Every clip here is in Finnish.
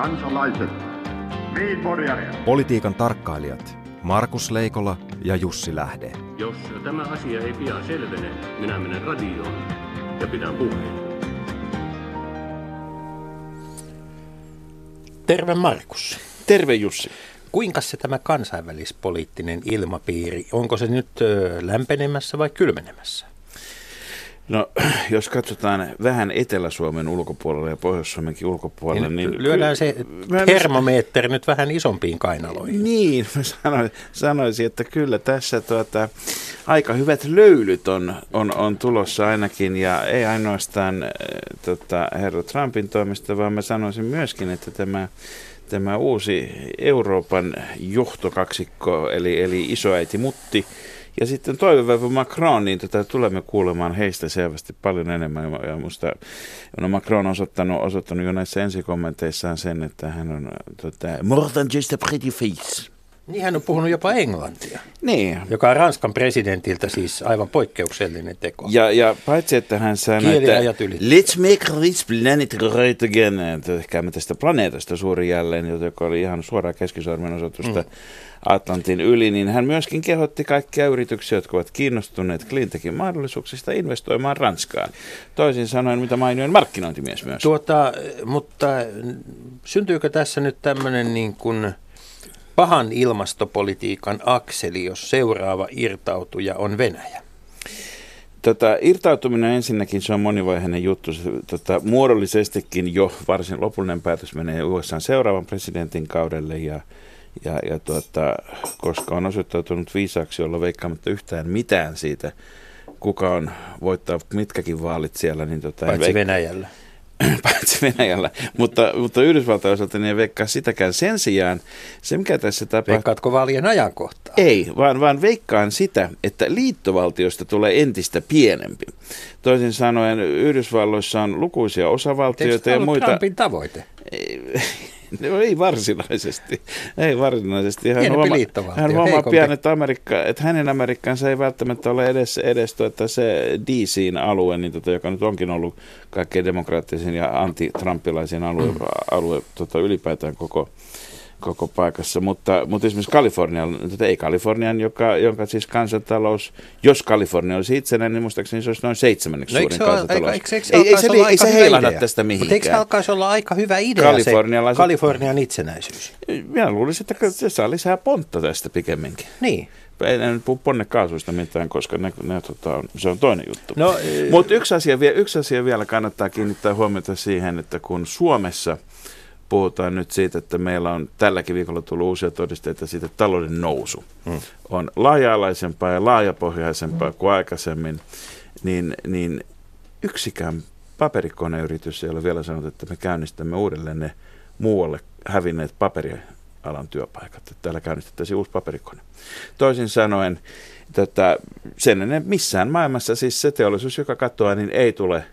kansalaiset, Politiikan tarkkailijat Markus Leikola ja Jussi Lähde. Jos tämä asia ei pian selvene, minä menen radioon ja pidän puheen. Terve Markus. Terve Jussi. Kuinka se tämä kansainvälispoliittinen ilmapiiri, onko se nyt lämpenemässä vai kylmenemässä? No, jos katsotaan vähän Etelä-Suomen ulkopuolella ja Pohjois-Suomenkin ulkopuolella, niin, niin... lyödään se termomeetteri nyt vähän isompiin kainaloihin. Niin, mä sanoisin, sanoisin, että kyllä tässä tuota, aika hyvät löylyt on, on, on tulossa ainakin, ja ei ainoastaan äh, tota, herra Trumpin toimesta, vaan mä sanoisin myöskin, että tämä, tämä uusi Euroopan johtokaksikko, eli, eli isoäiti Mutti, ja sitten toivovävä Macron, niin tota, tulemme kuulemaan heistä selvästi paljon enemmän. Ja- musta no Macron on osoittanut, osoittanut jo näissä ensikommenteissaan sen, että hän on tota, more than just a pretty face. Niin hän on puhunut jopa englantia, Niin. joka on Ranskan presidentiltä siis aivan poikkeuksellinen teko. Ja, ja paitsi, että hän sanoi, että let's make this planet great again, käymme tästä planeetasta suuri jälleen, joka oli ihan suoraa keskisormen osoitusta mm. Atlantin yli, niin hän myöskin kehotti kaikkia yrityksiä, jotka ovat kiinnostuneet cleantechin mahdollisuuksista investoimaan Ranskaan. Toisin sanoen, mitä mainioin markkinointimies myös. Tuota, mutta syntyykö tässä nyt tämmöinen niin kuin pahan ilmastopolitiikan akseli, jos seuraava irtautuja on Venäjä? Tota, irtautuminen ensinnäkin se on monivaiheinen juttu. Tota, muodollisestikin jo varsin lopullinen päätös menee USA seuraavan presidentin kaudelle ja, ja, ja tuota, koska on osoittautunut viisaaksi olla veikkaamatta yhtään mitään siitä, kuka on voittaa mitkäkin vaalit siellä. Niin tota, en Paitsi veik- Venäjällä. paitsi Venäjällä, mutta, mutta Yhdysvaltain osalta niin ei veikkaa sitäkään. Sen sijaan se, mikä tässä tapahtuu... Veikkaatko vaalien ajankohtaa? Ei, vaan, vaan veikkaan sitä, että liittovaltiosta tulee entistä pienempi. Toisin sanoen Yhdysvalloissa on lukuisia Eikö osavaltioita tämä ja muita. Trumpin tavoite? Ei, no ei varsinaisesti. Ei varsinaisesti. Hän Pienempi huomaa, hän huomaa pian, että, Amerikka, että hänen Amerikkansa ei välttämättä ole edes, edes tuota se DCin alue, niin tota, joka nyt onkin ollut kaikkein demokraattisin ja anti-trumpilaisin alue, Mm. alue tota, ylipäätään koko, koko paikassa. Mutta, mutta esimerkiksi Kalifornian, ei Kalifornian, joka, jonka siis kansantalous, jos Kalifornia olisi itsenäinen, niin muistaakseni se olisi noin seitsemänneksi No suurin se, kansantalous. eikö, eikö, eikö se, ei, ei, se, olla ei se hyvä heilahda idea? tästä Mutta eikö se mihinkään. alkaisi olla aika hyvä idea se Kalifornialaiset- Kalifornian itsenäisyys? Minä luulisin, että se saa lisää pontta tästä pikemminkin. Niin. En, en puhu ponnekaasuista mitään, koska ne, ne, tota, se on toinen juttu. No, Mutta yksi, asia yksi asia vielä kannattaa kiinnittää huomiota siihen, että kun Suomessa puhutaan nyt siitä, että meillä on tälläkin viikolla tullut uusia todisteita siitä, että talouden nousu Hmm. on laaja-alaisempaa ja laajapohjaisempaa kuin aikaisemmin, niin, niin yksikään paperikoneyritys ei ole vielä sanonut, että me käynnistämme uudelleen ne muualle hävinneet paperialan työpaikat. Että täällä käynnistettäisiin uusi paperikone. Toisin sanoen, tätä, sen ennen missään maailmassa siis se teollisuus, joka katoaa, niin ei tule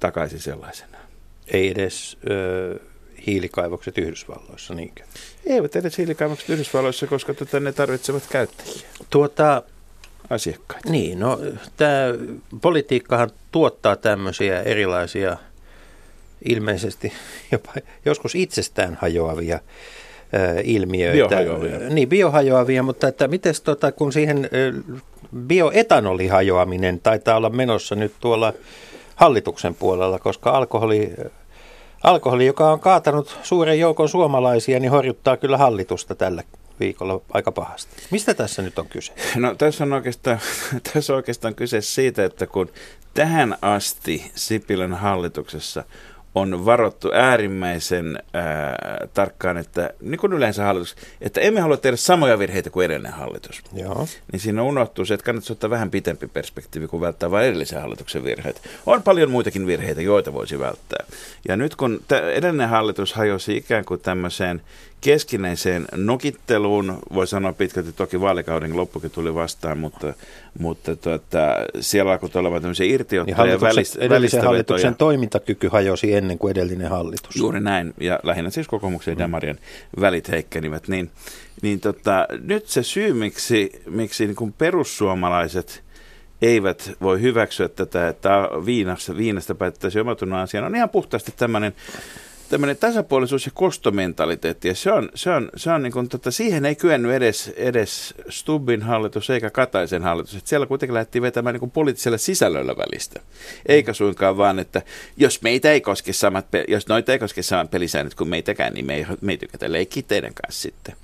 takaisin sellaisena. ei edes ö, hiilikaivokset Yhdysvalloissa, niinkö? Eivät edes hiilikaivokset Yhdysvalloissa, koska tätä ne tarvitsevat käyttäjiä, Tuota, asiakkaita. niin, no tämä politiikkahan tuottaa tämmöisiä erilaisia, ilmeisesti jopa joskus itsestään hajoavia ilmiöitä. Biohajoavia. Niin, biohajoavia, mutta että miten tota, kun siihen bioetanolihajoaminen taitaa olla menossa nyt tuolla hallituksen puolella, koska alkoholi, alkoholi, joka on kaatanut suuren joukon suomalaisia, niin horjuttaa kyllä hallitusta tällä viikolla aika pahasti. Mistä tässä nyt on kyse? No tässä on oikeastaan, tässä on oikeastaan kyse siitä, että kun tähän asti Sipilän hallituksessa on varottu äärimmäisen ää, tarkkaan, että niin kuin yleensä hallitus, että emme halua tehdä samoja virheitä kuin edellinen hallitus. Joo. Niin siinä unohtuu se, että kannattaisi ottaa vähän pitempi perspektiivi kuin välttää vain edellisen hallituksen virheet. On paljon muitakin virheitä, joita voisi välttää. Ja nyt kun tä- edellinen hallitus hajosi ikään kuin tämmöiseen keskinäiseen nokitteluun, voi sanoa pitkälti toki vaalikauden loppukin tuli vastaan, mutta, mutta tuota, siellä alkoi olemaan tämmöisiä Niin irtiottoja ja hallituksen, välistä, edellisen hallituksen toimintakyky hajosi ennen kuin edellinen hallitus. Juuri näin, ja lähinnä siis kokoomuksen ja Demarien välit heikkenivät. Niin, niin tota, nyt se syy, miksi, miksi niin kuin perussuomalaiset eivät voi hyväksyä tätä, että viinasta, viinasta päättäisi omatunnon asian, on ihan puhtaasti tämmöinen tämmöinen tasapuolisuus ja kostomentaliteetti, ja se on, se on, se on niin kuin, tota, siihen ei kyennyt edes, edes Stubbin hallitus eikä Kataisen hallitus. että siellä kuitenkin lähdettiin vetämään niin kuin poliittisella sisällöllä välistä. Eikä suinkaan vaan, että jos meitä ei koske samat, jos noita ei koske samat pelisäännöt kuin meitäkään, niin me ei, me ei tykätä leikkiä teidän kanssa sitten.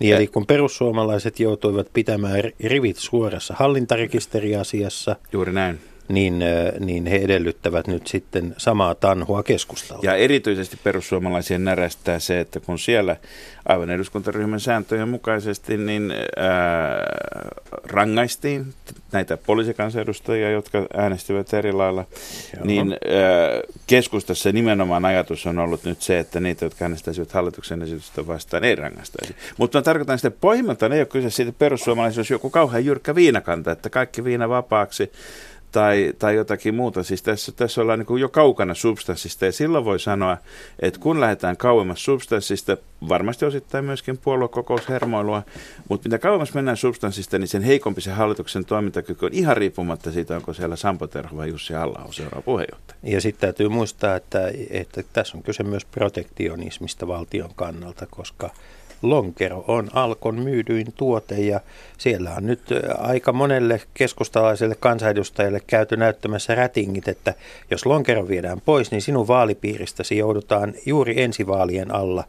Niin, eli kun perussuomalaiset joutuivat pitämään rivit suorassa hallintarekisteriasiassa. Juuri näin niin, niin he edellyttävät nyt sitten samaa tanhua keskustella. Ja erityisesti perussuomalaisia närästää se, että kun siellä aivan eduskuntaryhmän sääntöjen mukaisesti niin ää, rangaistiin näitä poliisikansanedustajia, jotka äänestivät eri lailla, Joo. niin ää, keskustassa nimenomaan ajatus on ollut nyt se, että niitä, jotka äänestäisivät hallituksen esitystä vastaan, ei rangaistaisi. Mutta mä tarkoitan sitä, että pohjimmiltaan ei ole kyse siitä, perussuomalaisuus joku kauhean jyrkkä viinakanta, että kaikki viina vapaaksi, tai, tai jotakin muuta. Siis tässä, tässä ollaan niin jo kaukana substanssista ja silloin voi sanoa, että kun lähdetään kauemmas substanssista, varmasti osittain myöskin puoluekokoushermoilua, mutta mitä kauemmas mennään substanssista, niin sen heikompi se hallituksen toimintakyky on ihan riippumatta siitä, onko siellä Sampo Terho vai Jussi halla seuraava puheenjohtaja. Ja sitten täytyy muistaa, että, että tässä on kyse myös protektionismista valtion kannalta, koska lonkero on Alkon myydyin tuote ja siellä on nyt aika monelle keskustalaiselle kansanedustajalle käyty näyttämässä rätingit, että jos lonkero viedään pois, niin sinun vaalipiiristäsi joudutaan juuri ensi vaalien alla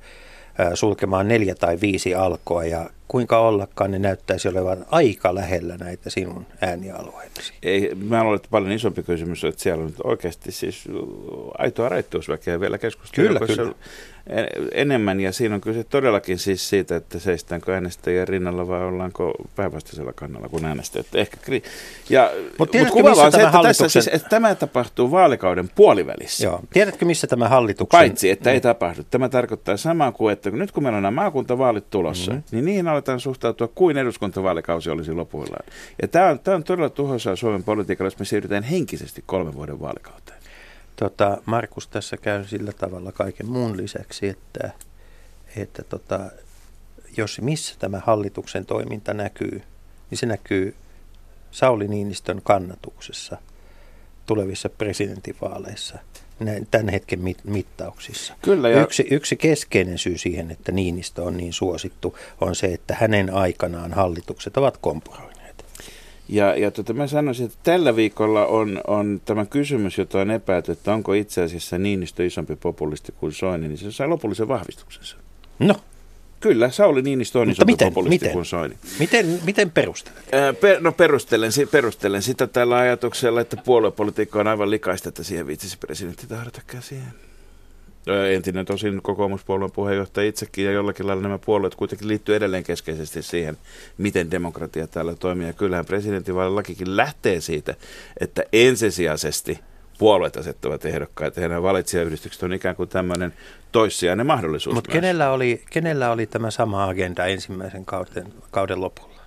sulkemaan neljä tai viisi alkoa ja kuinka ollakaan ne näyttäisi olevan aika lähellä näitä sinun äänialueitasi. Ei, mä luulen, että paljon isompi kysymys on, että siellä on oikeasti siis aitoa raittuusväkeä vielä keskustelua. Kyllä, kyllä enemmän ja siinä on kyse todellakin siis siitä, että seistäänkö äänestäjien rinnalla vai ollaanko päinvastaisella kannalla kun äänestäjät. Ehkä kri- ja, Mut mutta kuvaava on se, että, hallituksen... tässä, siis, että tämä tapahtuu vaalikauden puolivälissä. Joo. Tiedätkö missä tämä hallituksen... Paitsi, että mm. ei tapahdu. Tämä tarkoittaa samaa kuin, että nyt kun meillä on nämä maakuntavaalit tulossa, mm-hmm. niin niihin aletaan suhtautua kuin eduskuntavaalikausi olisi lopuillaan. Ja tämä on, tämä on todella tuhoisaa Suomen politiikalla, jos me siirrytään henkisesti kolmen vuoden vaalikauteen. Tota, Markus tässä käy sillä tavalla kaiken muun lisäksi, että, että tota, jos missä tämä hallituksen toiminta näkyy, niin se näkyy Sauli Niinistön kannatuksessa tulevissa presidentinvaaleissa tämän hetken mittauksissa. Kyllä, ja... yksi, yksi keskeinen syy siihen, että Niinistö on niin suosittu, on se, että hänen aikanaan hallitukset ovat kompuroineet. Ja, ja tota, mä sanoisin, että tällä viikolla on, on tämä kysymys, jota on epäilty, että onko itse asiassa Niinistö isompi populisti kuin Soini, niin se sai lopullisen vahvistuksensa. No. Kyllä, Sauli Niinistö on Mutta isompi miten, populisti miten? kuin Soini. Miten, miten perustelet? Ää, per, no perustelen, perustelen sitä tällä ajatuksella, että puoluepolitiikka on aivan likaista, että siihen viitsisi presidentti tahdota käsiään entinen tosin kokoomuspuolueen puheenjohtaja itsekin ja jollakin lailla nämä puolueet kuitenkin liittyy edelleen keskeisesti siihen, miten demokratia täällä toimii. Ja kyllähän presidentinvaalilakikin lähtee siitä, että ensisijaisesti puolueet asettavat ehdokkaita ja nämä valitsijayhdistykset on ikään kuin tämmöinen toissijainen mahdollisuus. Mutta kenellä oli, kenellä oli tämä sama agenda ensimmäisen kauden, kauden lopulla?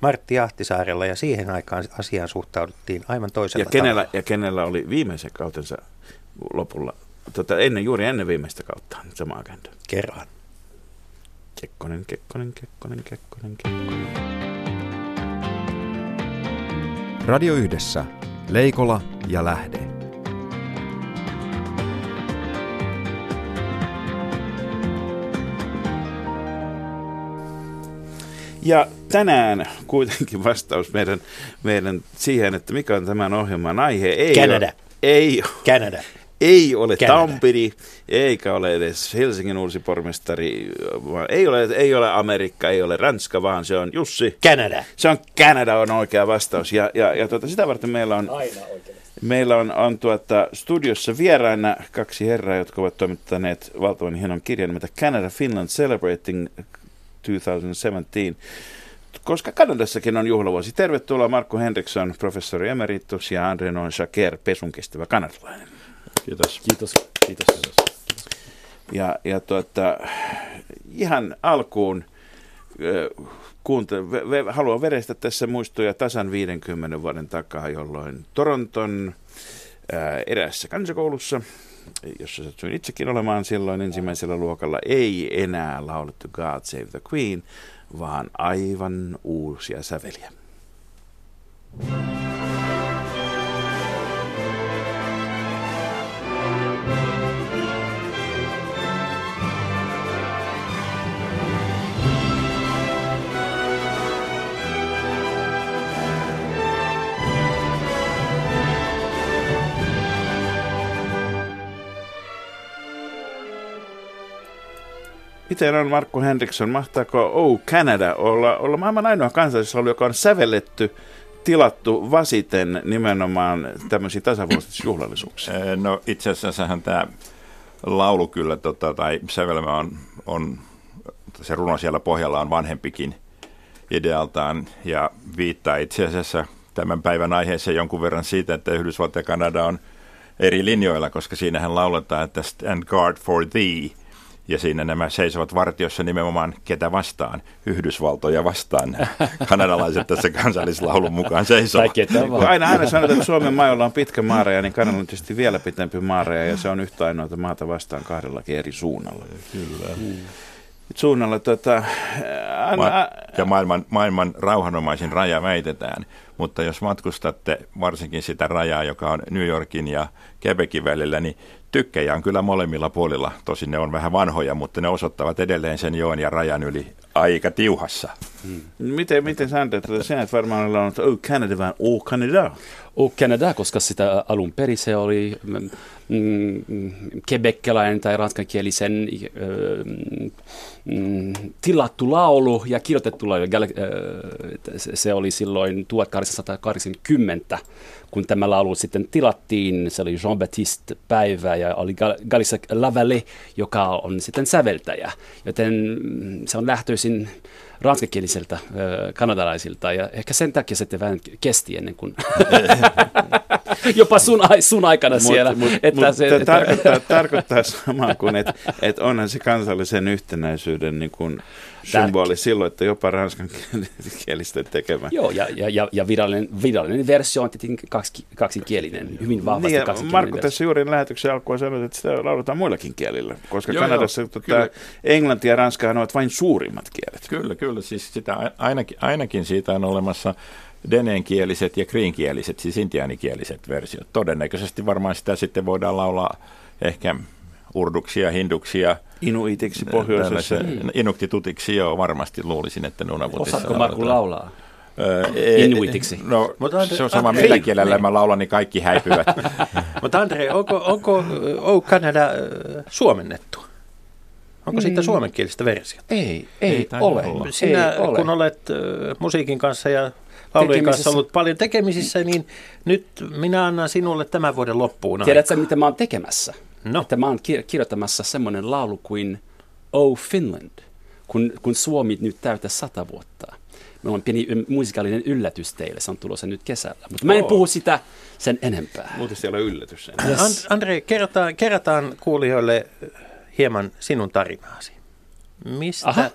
Martti Ahtisaarella ja siihen aikaan asiaan suhtauduttiin aivan toisella ja kenellä, tavalla. Ja kenellä oli viimeisen kautensa lopulla, tota, ennen, juuri ennen viimeistä kautta sama agenda? Kerran. Kekkonen, Kekkonen, Kekkonen, Kekkonen, Kekkonen. Radio Yhdessä. Leikola ja Lähde. Ja tänään kuitenkin vastaus meidän, meidän siihen, että mikä on tämän ohjelman aihe. Ei Canada. Ole, ei, Canada. Ei ole Canada. Tampiri, eikä ole edes Helsingin uusi pormestari, ei ole, ei ole Amerikka, ei ole Ranska, vaan se on Jussi. Canada. Se on Canada on oikea vastaus. Ja, ja, ja tuota, sitä varten meillä on... Aina Meillä on, on tuota, studiossa vieraina kaksi herraa, jotka ovat toimittaneet valtavan hienon kirjan nimeltä Canada Finland Celebrating 2017 koska Kanadassakin on juhlavuosi. Tervetuloa Markku Henriksson, professori emeritus ja Andre Non Shaker, pesun kestävä kanadalainen. Kiitos. Kiitos. Kiitos. Ja, ja tuota, ihan alkuun kuunte, ve, haluan verestä tässä muistoja tasan 50 vuoden takaa, jolloin Toronton ää, eräässä kansakoulussa, jossa sattuin itsekin olemaan silloin ensimmäisellä luokalla, ei enää laulettu God Save the Queen, vaan aivan uusia säveliä. Miten on Markku Henriksson, mahtaako Oh Canada olla, olla maailman ainoa kansallislaulu, joka on sävelletty, tilattu vasiten nimenomaan tämmöisiä tasavuotisjuhlallisuuksia? No itse asiassa tämä laulu kyllä, tota, tai sävelmä on, on, se runo siellä pohjalla on vanhempikin idealtaan ja viittaa itse asiassa tämän päivän aiheeseen jonkun verran siitä, että Yhdysvalta ja Kanada on eri linjoilla, koska siinähän lauletaan, että stand guard for thee, ja siinä nämä seisovat vartiossa nimenomaan ketä vastaan, Yhdysvaltoja vastaan. Kanadalaiset tässä kansallislaulun mukaan seisovat. Aina, aina sanotaan, että Suomen mailla on pitkä maareja, niin Kanada on tietysti vielä pitempi maareja, ja se on yhtä ainoa maata vastaan kahdellakin eri suunnalla. Kyllä. Mm suunnalla. Tota, Ma- ja maailman, maailman rauhanomaisin raja väitetään, mutta jos matkustatte varsinkin sitä rajaa, joka on New Yorkin ja Quebecin välillä, niin tykkejä on kyllä molemmilla puolilla. Tosin ne on vähän vanhoja, mutta ne osoittavat edelleen sen joen ja rajan yli aika tiuhassa. Hmm. Miten, miten sä että sinä et varmaan oh Canada, vaan oh Canada? Oh Canada, koska sitä alun perin se oli mm, mm, kebekkelainen tai ranskankielisen mm, tilattu laulu ja kirjoitettu laulu. Se oli silloin 1880, kun tämä laulu sitten tilattiin. Se oli Jean-Baptiste Päivä ja oli Galissa Lavelle, joka on sitten säveltäjä. Joten se on lähtöisin ranskakieliseltä kanadalaisilta ja ehkä sen takia se vähän kesti ennen kuin jopa sun, sun aikana siellä. Mut, että mut, se, että... tarkoittaa, tarkoittaa samaa kuin, että et onhan se kansallisen yhtenäisyyden niin kuin symboli silloin, että jopa ranskan kielisten tekemä. Joo, ja, ja, ja, ja virallinen, virallinen versio on tietenkin kaksi, kaksikielinen, hyvin vahvasti niin, kaksikielinen Markku versio. tässä juuri lähetyksen alkuun sanoi, että sitä lauletaan muillakin kielillä, koska joo, Kanadassa joo, tota, englanti ja ranska ovat vain suurimmat kielet. Kyllä, kyllä, siis sitä ainakin, ainakin siitä on olemassa deneenkieliset ja kriinkieliset, siis intiaanikieliset versiot. Todennäköisesti varmaan sitä sitten voidaan laulaa ehkä urduksia, hinduksia. Inuitiksi pohjoisessa. Mm. Inuktitutiksi, joo, varmasti luulisin, että Nunavutissa Osaatko Markku laulaa? Inuitiksi. No, Mutta se on sama millä kielellä mä laulan, niin kaikki häipyvät. Mutta Andre, onko, onko oh Canada suomennettu? Onko mm. siitä suomenkielistä versiota? Ei, ei, ei ole. Sinä, ei ole. kun olet musiikin kanssa ja laulujen kanssa ollut paljon tekemisissä, niin nyt minä annan sinulle tämän vuoden loppuun Tiedätkö, mitä mä oon tekemässä? No. Että mä oon kirjoittamassa semmoinen laulu kuin Oh Finland, kun, kun Suomi nyt täytä sata vuotta. Meillä on pieni musikaalinen yllätys teille, se on tulossa nyt kesällä. Mutta mä en oh. puhu sitä sen enempää. Muuten siellä on yllätys. Yes. And, Andre, kerrotaan, kerrotaan kuulijoille hieman sinun tarinaasi. Mistä Aha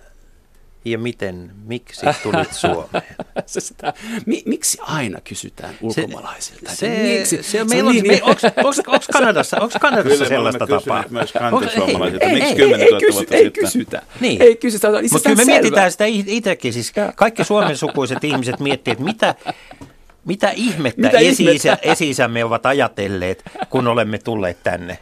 ja miten, miksi tulit Suomeen? se sitä, mi, miksi aina kysytään ulkomaalaisilta? Se, se, miksi? se, on, meillä on, niin, me, onko Kanadassa, onks Kanadassa Kyllä, sellaista tapaa? myös kantisuomalaisilta. Miksi 10 000 vuotta Ei kysytä. Niin. Ei kysytä. Mutta kyllä me mietitään sitä itsekin. Siis kaikki suomen sukuiset ihmiset miettii, että mitä, mitä ihmettä, Mitä esi-isä, esi-isämme ovat ajatelleet, kun olemme tulleet tänne?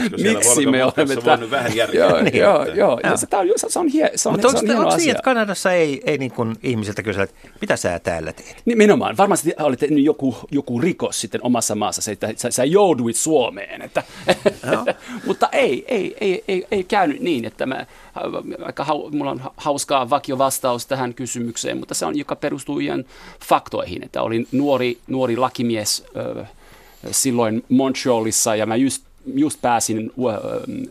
Miksi me olemme tänne? vähän järkeä. Joo, niin. joo, joo. Ja se, on, se on, hie, se on, Mutta se on, onko niin, että Kanadassa ei, ei niin kuin ihmisiltä kysellä, että mitä sä täällä teet? Nimenomaan. Varmasti olette nyt joku, joku rikos sitten omassa maassa, se, että sä, sä jouduit Suomeen. Että, no. Mutta ei, ei, ei, ei, ei käynyt niin, että mä, aika hau, mulla on hauskaa vakiovastaus tähän kysymykseen, mutta se on, joka perustuu ihan faktoihin, että olin nuori, nuori lakimies äh, silloin Montrealissa ja mä just just pääsin uh,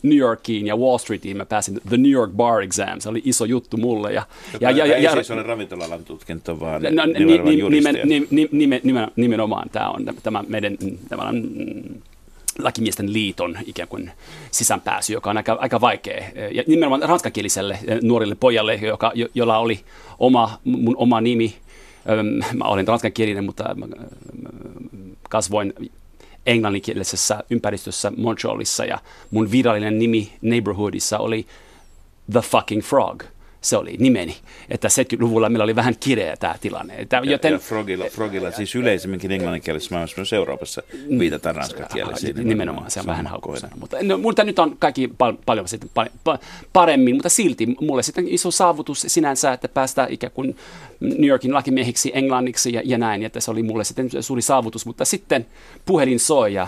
New Yorkiin ja Wall Streetiin, mä pääsin The New York Bar Exam, se oli iso juttu mulle. Ja, ja, ja, ja, ei ja, siis ole ravintolalan tutkinto, vaan no, ni, ni, nimen, nimen, nimen, nimen, nimenomaan tämä on tämä meidän tämä on, lakimiesten liiton ikään kuin sisäänpääsy, joka on aika, aika vaikea. Ja nimenomaan ranskakieliselle nuorille pojalle, joka, jo, jolla oli oma, mun oma nimi. Mä olin ranskankielinen, mutta kasvoin englanninkielisessä ympäristössä Montrealissa. Ja mun virallinen nimi neighborhoodissa oli The Fucking Frog – se oli nimeni. Että 70-luvulla meillä oli vähän kireä tämä tilanne. Että, ja, joten, ja frogilla, frogilla siis yleisemminkin englanninkielisessä maailmassa myös Euroopassa viitataan ranskakielisiin. Nimenomaan, se on vähän haukkuisa. Mutta, no, mutta nyt on kaikki pal- paljon sitten paremmin, mutta silti mulle sitten iso saavutus sinänsä, että päästä ikään kuin New Yorkin lakimiehiksi englanniksi ja, ja näin, että se oli mulle sitten suuri saavutus, mutta sitten puhelin soi ja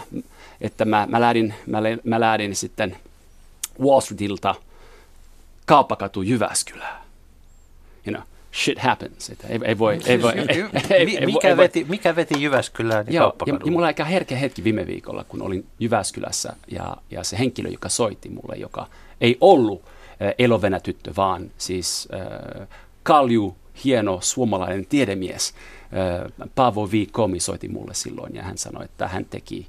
että mä, mä, lähdin, mä, mä lähdin sitten Wall Streetilta – kauppakatu Jyväskylään. You know, shit happens. Että ei, ei voi, ei voi, ei, ei, ei, mikä, veti, mikä veti Jyväskylään niin Joo, ja, ja mulla oli aika herkkä hetki viime viikolla, kun olin Jyväskylässä ja, ja se henkilö, joka soitti mulle, joka ei ollut äh, elovenä tyttö, vaan siis äh, kalju, hieno suomalainen tiedemies, Paavo V. Komi soitti mulle silloin ja hän sanoi, että hän teki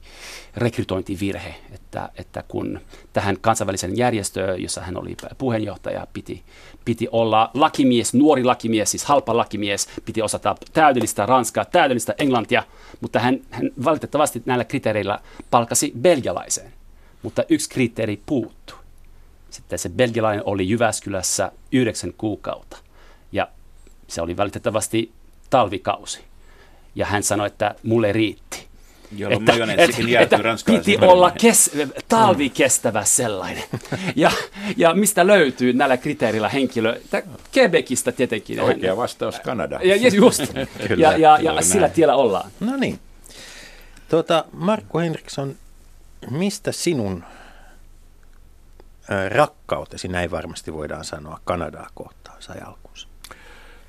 rekrytointivirhe, että, että kun tähän kansainväliseen järjestöön, jossa hän oli puheenjohtaja, piti, piti olla lakimies, nuori lakimies, siis halpa lakimies, piti osata täydellistä ranskaa, täydellistä englantia, mutta hän, hän valitettavasti näillä kriteereillä palkasi belgialaisen, mutta yksi kriteeri puuttui. Sitten se belgialainen oli Jyväskylässä yhdeksän kuukautta ja se oli valitettavasti talvikausi. Ja hän sanoi, että mulle riitti. Jolloin majoneetsikin jäätyy ranskalaisen piti olla kes, talvikestävä sellainen. Ja, ja mistä löytyy näillä kriteerillä henkilö? Tää Quebecistä tietenkin. Hän- Oikea vastaus Kanada. Ja, ja just. Kyllä, ja, ja, ja sillä näin. tiellä ollaan. No niin. Tuota, Markku Henriksson, mistä sinun rakkautesi, näin varmasti voidaan sanoa, Kanadaa kohtaan sai alkunsa?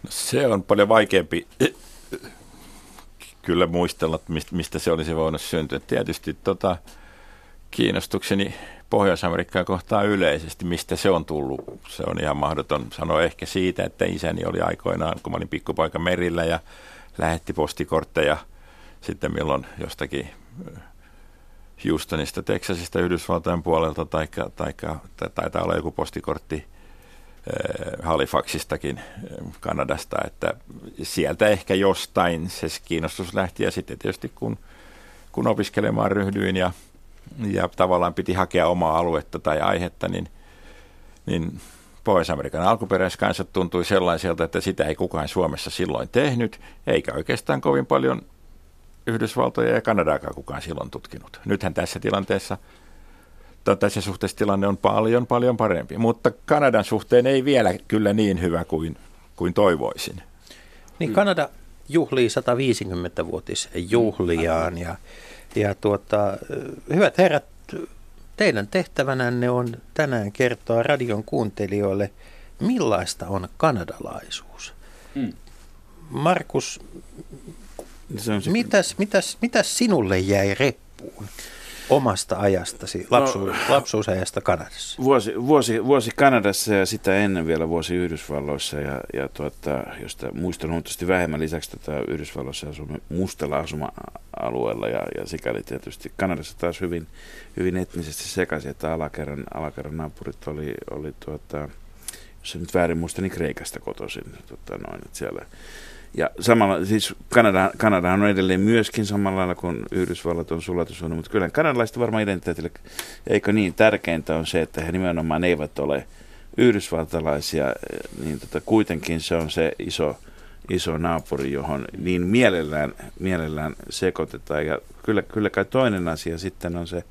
Se on paljon vaikeampi kyllä muistella, mistä, se olisi voinut syntyä. Tietysti tota, kiinnostukseni Pohjois-Amerikkaa kohtaan yleisesti, mistä se on tullut. Se on ihan mahdoton sanoa ehkä siitä, että isäni oli aikoinaan, kun mä olin pikkupaika merillä ja lähetti postikortteja sitten milloin jostakin ö, Houstonista, Texasista, Yhdysvaltain puolelta, tai taitaa olla joku postikortti eh, Halifaxistakin eh, Kanadasta, että sieltä ehkä jostain se kiinnostus lähti ja sitten tietysti kun, kun opiskelemaan ryhdyin ja, ja tavallaan piti hakea omaa aluetta tai aihetta, niin, niin Pohjois-Amerikan alkuperäiskansat tuntui sellaiselta, että sitä ei kukaan Suomessa silloin tehnyt, eikä oikeastaan kovin paljon Yhdysvaltoja ja Kanadaakaan kukaan silloin tutkinut. Nythän tässä tilanteessa tai tässä suhteessa tilanne on paljon, paljon parempi. Mutta Kanadan suhteen ei vielä kyllä niin hyvä kuin, kuin toivoisin. Niin Kanada juhlii 150-vuotisjuhliaan ja, ja tuota, hyvät herrat, teidän tehtävänänne on tänään kertoa radion kuuntelijoille, millaista on kanadalaisuus. Mm. Markus, Se on se, mitäs, mitäs, mitäs sinulle jäi reppuun omasta ajastasi, lapsu, lapsuusajasta Kanadassa? Vuosi, vuosi, vuosi Kanadassa ja sitä ennen vielä vuosi Yhdysvalloissa ja, ja tuota, josta muistan huomattavasti vähemmän lisäksi tota Yhdysvalloissa asumme mustalla asuma-alueella ja, ja sikäli tietysti Kanadassa taas hyvin, hyvin etnisesti sekaisin, että alakerran, alakerran naapurit oli, oli tuota, jos en nyt väärin muista, niin Kreikasta kotoisin. Tota, noin, että siellä, ja samalla, siis Kanada, Kanadahan on edelleen myöskin samalla lailla kuin Yhdysvallat on sulatusuunut, mutta kyllä kanadalaiset varmaan identiteetille, eikö niin, tärkeintä on se, että he nimenomaan eivät ole yhdysvaltalaisia, niin tota, kuitenkin se on se iso, iso naapuri, johon niin mielellään, mielellään sekoitetaan. Ja kyllä, kyllä kai toinen asia sitten on se,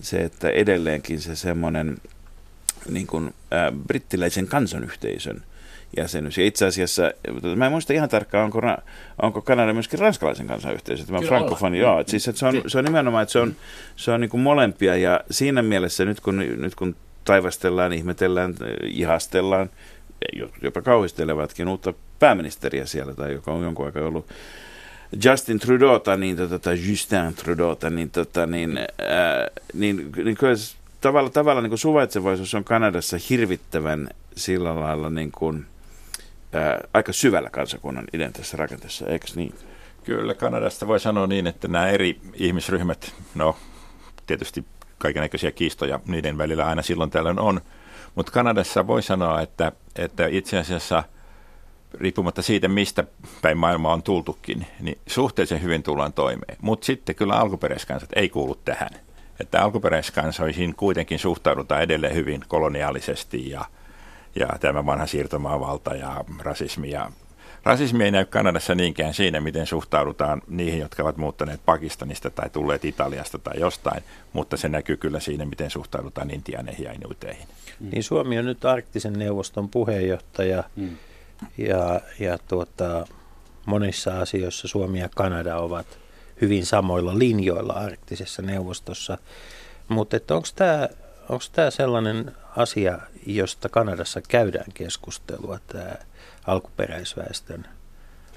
se että edelleenkin se semmoinen niin kuin, brittiläisen kansanyhteisön jäsenyys. Ja itse asiassa, mä en muista ihan tarkkaan, onko, onko Kanada myöskin ranskalaisen kansanyhteisö, tämä Kyllä frankofoni, joo. Et siis, et se, on, se on nimenomaan, että se on, se on niin kuin molempia ja siinä mielessä nyt kun, nyt kun taivastellaan, ihmetellään, ihastellaan, jopa kauhistelevatkin uutta pääministeriä siellä tai joka on jonkun aikaa ollut Justin Trudota, niin, tota, tai Justin Trudota, niin, tota, niin, ää, niin, niin kyllä tavalla, tavalla niin kuin suvaitsevaisuus on Kanadassa hirvittävän sillä lailla niin kuin, ää, aika syvällä kansakunnan identiteettisessä rakenteessa, eikö niin? Kyllä Kanadasta voi sanoa niin, että nämä eri ihmisryhmät, no tietysti kaikenlaisia kiistoja niiden välillä aina silloin tällöin on, mutta Kanadassa voi sanoa, että, että itse asiassa riippumatta siitä, mistä päin maailmaa on tultukin, niin suhteellisen hyvin tullaan toimeen. Mutta sitten kyllä alkuperäiskansat ei kuulu tähän. Että alkuperäiskansoihin kuitenkin suhtaudutaan edelleen hyvin koloniaalisesti ja, ja tämä vanha siirtomaavalta ja rasismi. Ja rasismi ei näy Kanadassa niinkään siinä, miten suhtaudutaan niihin, jotka ovat muuttaneet Pakistanista tai tulleet Italiasta tai jostain, mutta se näkyy kyllä siinä, miten suhtaudutaan intianeihin ja inuiteihin. Niin Suomi on nyt arktisen neuvoston puheenjohtaja Mm. ja, ja tuota, monissa asioissa Suomi ja Kanada ovat hyvin samoilla linjoilla arktisessa neuvostossa. Mutta onko tämä onko tämä sellainen asia, josta Kanadassa käydään keskustelua, tämä alkuperäisväestön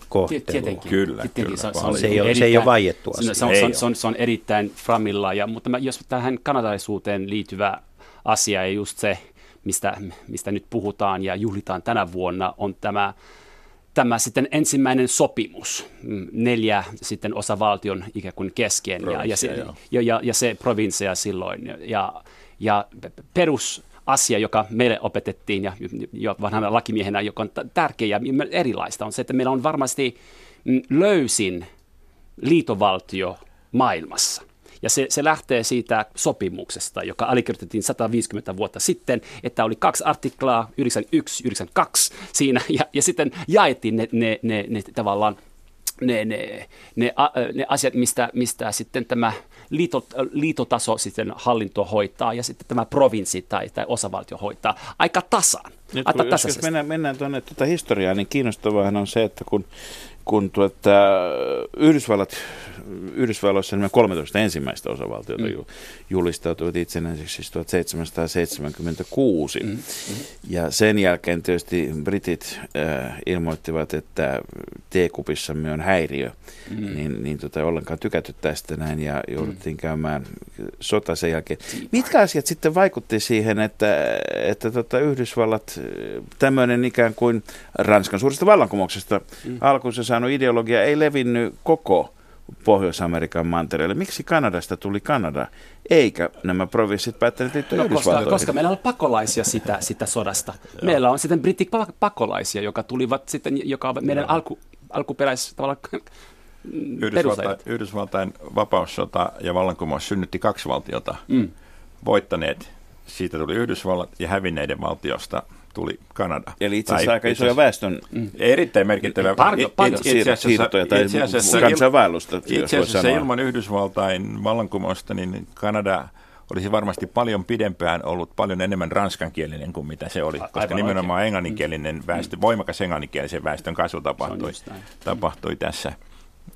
kohtelu. Tietenkin. Kyllä, Tietenkin. kyllä, Se, on- se, paljon. on Se ei ole- erittäin- se ei ole vaiettu se, asia. se, on, se, on, se, on, se on erittäin framilla, ja, mutta mä, jos tähän kanadalaisuuteen liittyvä asia ja just se, mistä, mistä nyt puhutaan ja juhlitaan tänä vuonna, on tämä, tämä sitten ensimmäinen sopimus, mm, neljä sitten osavaltion ikään kuin kesken, ja, ja, se, ja, ja, ja se provinssia silloin, ja, ja perus asia, joka meille opetettiin ja, ja vanhana lakimiehenä, joka on tärkeä ja erilaista, on se, että meillä on varmasti mm, löysin liitovaltio maailmassa. Ja se, se lähtee siitä sopimuksesta, joka allekirjoitettiin 150 vuotta sitten, että oli kaksi artiklaa, 91, 92 siinä, ja, ja sitten jaettiin ne, ne, ne, ne tavallaan ne, ne, ne, a- ne asiat, mistä, mistä sitten tämä liito, liitotaso sitten hallinto hoitaa ja sitten tämä provinssi tai, tai osavaltio hoitaa aika tasan. Nyt kun, jos, jos mennään, mennään tuonne tuota historiaa, niin kiinnostavahan on se, että kun, kun tuota, Yhdysvallat, Yhdysvalloissa nämä 13 ensimmäistä osavaltiota mm. julistautuivat itsenäiseksi siis 1776. Mm. Ja sen jälkeen tietysti britit äh, ilmoittivat, että teekupissamme on häiriö, mm. niin, niin tota, ollenkaan tykätty tästä näin ja jouduttiin käymään sota sen jälkeen. Mitkä asiat sitten vaikutti siihen, että, että tota Yhdysvallat, tämmöinen ikään kuin Ranskan suuresta vallankumouksesta mm. alkuunsa saanut ideologia ei levinnyt koko Pohjois-Amerikan mantereelle. Miksi Kanadasta tuli Kanada, eikä nämä provinssit päättäneet liittyä No, koska, koska meillä on pakolaisia sitä, sitä sodasta. meillä on sitten britipakolaisia, joka tulivat sitten, joka on meidän alku, alkuperäis tavallaan Yhdysvaltain. Yhdysvaltain vapaussota ja vallankumous synnytti kaksi valtiota. Mm. Voittaneet, siitä tuli Yhdysvallat ja hävinneiden valtiosta tuli Kanada. Eli itse Tai asiassa aika isoja väestön Erittäin merkittävä. Paljon- paljon. Itse asiassa, siirtoja tai itse asiassa, kansainvaellusta, itse asiassa ilman Yhdysvaltain vallankumousta, niin Kanada olisi varmasti paljon pidempään ollut paljon enemmän ranskankielinen kuin mitä se oli, koska aivan nimenomaan englanninkielinen väestö, voimakas englanninkielisen väestön kasvu tapahtui, tapahtui tässä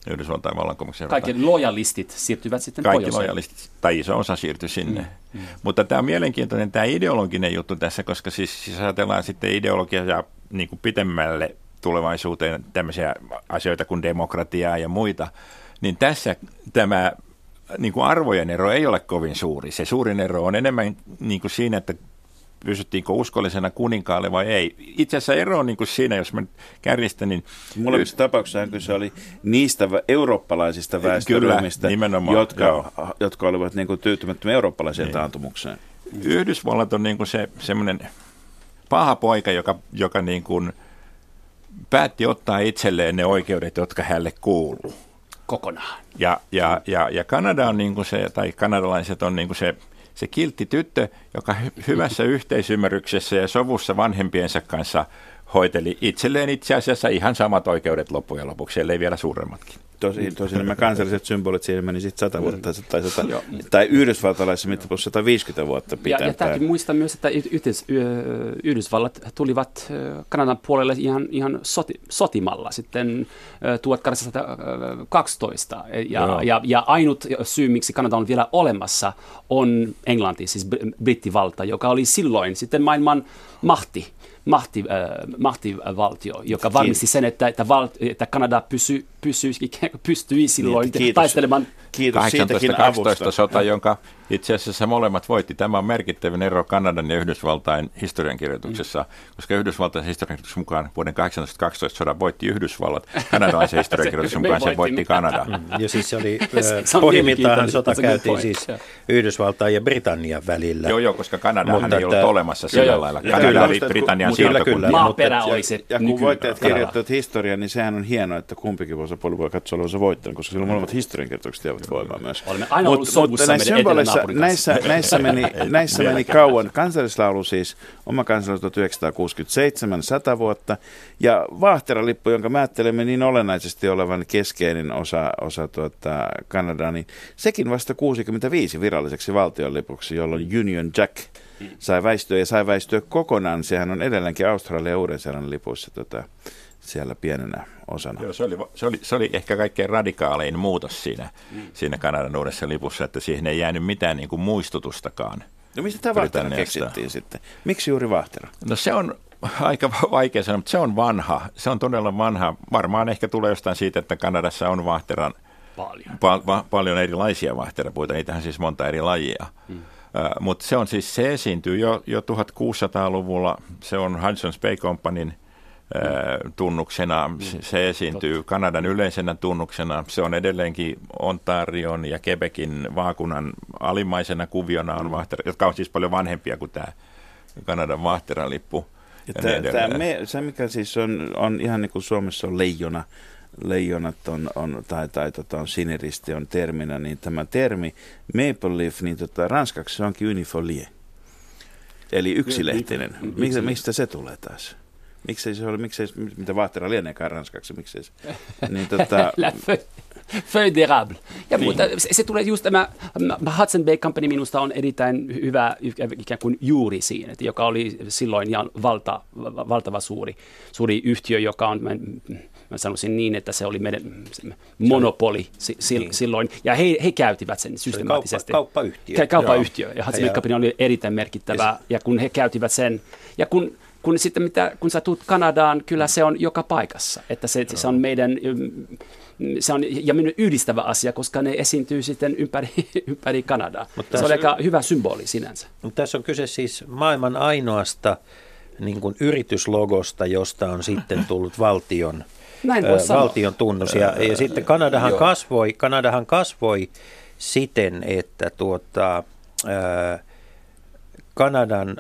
Yhdysvaltain vallankumouksen Kaikki lojalistit siirtyvät sitten kaikki pohjoiseen. lojalistit, tai iso osa siirtyi sinne. Mm, mm. Mutta tämä on mielenkiintoinen tämä ideologinen juttu tässä, koska siis, siis ajatellaan sitten ideologia ja niin kuin pitemmälle tulevaisuuteen tämmöisiä asioita kuin demokratiaa ja muita, niin tässä tämä niin kuin arvojen ero ei ole kovin suuri. Se suurin ero on enemmän niin kuin siinä, että pysyttiinkö uskollisena kuninkaalle vai ei. Itse asiassa ero on niin kuin siinä, jos mä kärjistän, niin Molemmissa tapauksissa kyse oli niistä eurooppalaisista väestöryhmistä, jotka, joo. jotka olivat niin kuin tyytymättömiä eurooppalaiseen niin. taantumukseen. Yhdysvallat on niin kuin se semmoinen paha poika, joka, joka niin kuin päätti ottaa itselleen ne oikeudet, jotka hänelle kuuluu. Kokonaan. Ja, ja, ja, ja Kanada on niin kuin se, tai kanadalaiset on niin kuin se, se kiltti tyttö, joka hy- hyvässä yhteisymmärryksessä ja sovussa vanhempiensa kanssa hoiteli itselleen itse asiassa ihan samat oikeudet loppujen lopuksi, ellei vielä suuremmatkin. Tosi, tosi nämä kansalliset symbolit siinä meni sitten 100 vuotta tai, 100, Joo. tai yhdysvaltalaisessa mittapuussa 150 vuotta Ja, pitää. ja täytyy muistaa myös, että y- yhteis, y- Yhdysvallat tulivat Kanadan puolelle ihan, ihan soti, sotimalla sitten ö, 1812. Ja, Joo. ja, ja ainut syy, miksi Kanada on vielä olemassa, on Englanti, siis Br- brittivalta, joka oli silloin sitten maailman mahti. Mahti, äh, mahtivaltio, joka varmisti sen, että, että, val, että Kanada pysy, pysy, pystyi silloin Niin, kiitos. taistelemaan Kiitos siitäkin 1812 avusta. sota, jonka itse asiassa molemmat voitti. Tämä on merkittävin ero Kanadan ja Yhdysvaltain historiankirjoituksessa, koska Yhdysvaltain historiankirjoituksen mukaan vuoden 1812 sodan voitti Yhdysvallat. Kanadalaisen historiankirjoituksen mukaan se voitti Kanada. Ja siis se oli, pohjimmiltaan sota käytiin siis. Yhdysvaltain ja Britannian välillä. Joo, joo, koska Kanadahan Mutta ei ollut että- olemassa sillä joo. lailla. Kanada kyllä, oli mutta- Britannian siirtokunta. Maaperä oli se Ja kun voittajat kirjoittavat historiaa, niin sehän on hienoa, että kumpikin osapuoli voi katsoa olevansa voittanut, koska silloin molemmat historiankirjoitukset jäävät voimaan myös. Olemme aina ollut sovussa meidän. Näissä, näissä meni, näissä meni kauan. Kansallislaulu siis, oma kansallislaulu 1967, 100 vuotta. Ja vaahteralippu, jonka mä ajattelemme niin olennaisesti olevan keskeinen osa, osa tuota Kanadaa, niin sekin vasta 65 viralliseksi valtionlipuksi, jolloin Union Jack sai väistyä ja sai väistyä kokonaan. Sehän on edelleenkin Australia ja Uuden-Seelannin lipuissa tota, siellä pienenä osana. Joo, se oli, se, oli, se oli ehkä kaikkein radikaalein muutos siinä, siinä Kanadan uudessa lipussa, että siihen ei jäänyt mitään niin kuin muistutustakaan No mistä tämä vahtera keksittiin sitten? Miksi juuri vahtera? No se on aika vaikea sanoa, mutta se on vanha. Se on todella vanha. Varmaan ehkä tulee jostain siitä, että Kanadassa on vahteran Paljon. pa- va- paljon erilaisia vaahterapuita, niitähän siis monta eri lajia. Mm. Mutta se on siis, se esiintyy jo, jo 1600-luvulla, se on Hudson's Bay Companyn tunnuksena, se, esiintyy Kanadan yleisenä tunnuksena, se on edelleenkin Ontarion ja Quebecin vaakunan alimmaisena kuviona on vaahtera, jotka on siis paljon vanhempia kuin tämä Kanadan vaahteralippu. Ja Ja tää, niin me, se, mikä siis on, on ihan niin kuin Suomessa on leijona, leijonat on, on tai, tai tota, on siniristi on terminä, niin tämä termi maple leaf, niin tota, ranskaksi se onkin unifolie. Eli yksilehtinen. Yksi- Mistä, mistä se tulee taas? Miksei se ole, miksei, mitä vaahtera lieneekään ranskaksi, miksei se? Niin tota, feuille, d'érable. Ja mutta se, se tulee just tämä, Hudson Bay Company minusta on erittäin hyvä ikään kuin juuri siinä, että joka oli silloin ihan valta, valtava suuri, suuri yhtiö, joka on, mä, mä sanoisin niin, että se oli meidän monopoli si, si, Niin. silloin, ja he, he käyttivät sen systemaattisesti. kauppa- kauppayhtiö. Ka- Kauppayhtiö, ja Hudson Bay Ja- Company oli erittäin merkittävä, ja kun he käyttivät sen, ja kun kun sitten mitä, kun sä tulet Kanadaan, kyllä se on joka paikassa. Että se, se on meidän, se on ja minun yhdistävä asia, koska ne esiintyy sitten ympäri, ympäri Kanadaa. Mutta se on aika hyvä symboli sinänsä. Mutta tässä on kyse siis maailman ainoasta niin kuin yrityslogosta, josta on sitten tullut valtion, Näin ö, valtion tunnus. Ja, ja sitten Kanadahan joo. kasvoi, Kanadahan kasvoi siten, että tuota, ö, Kanadan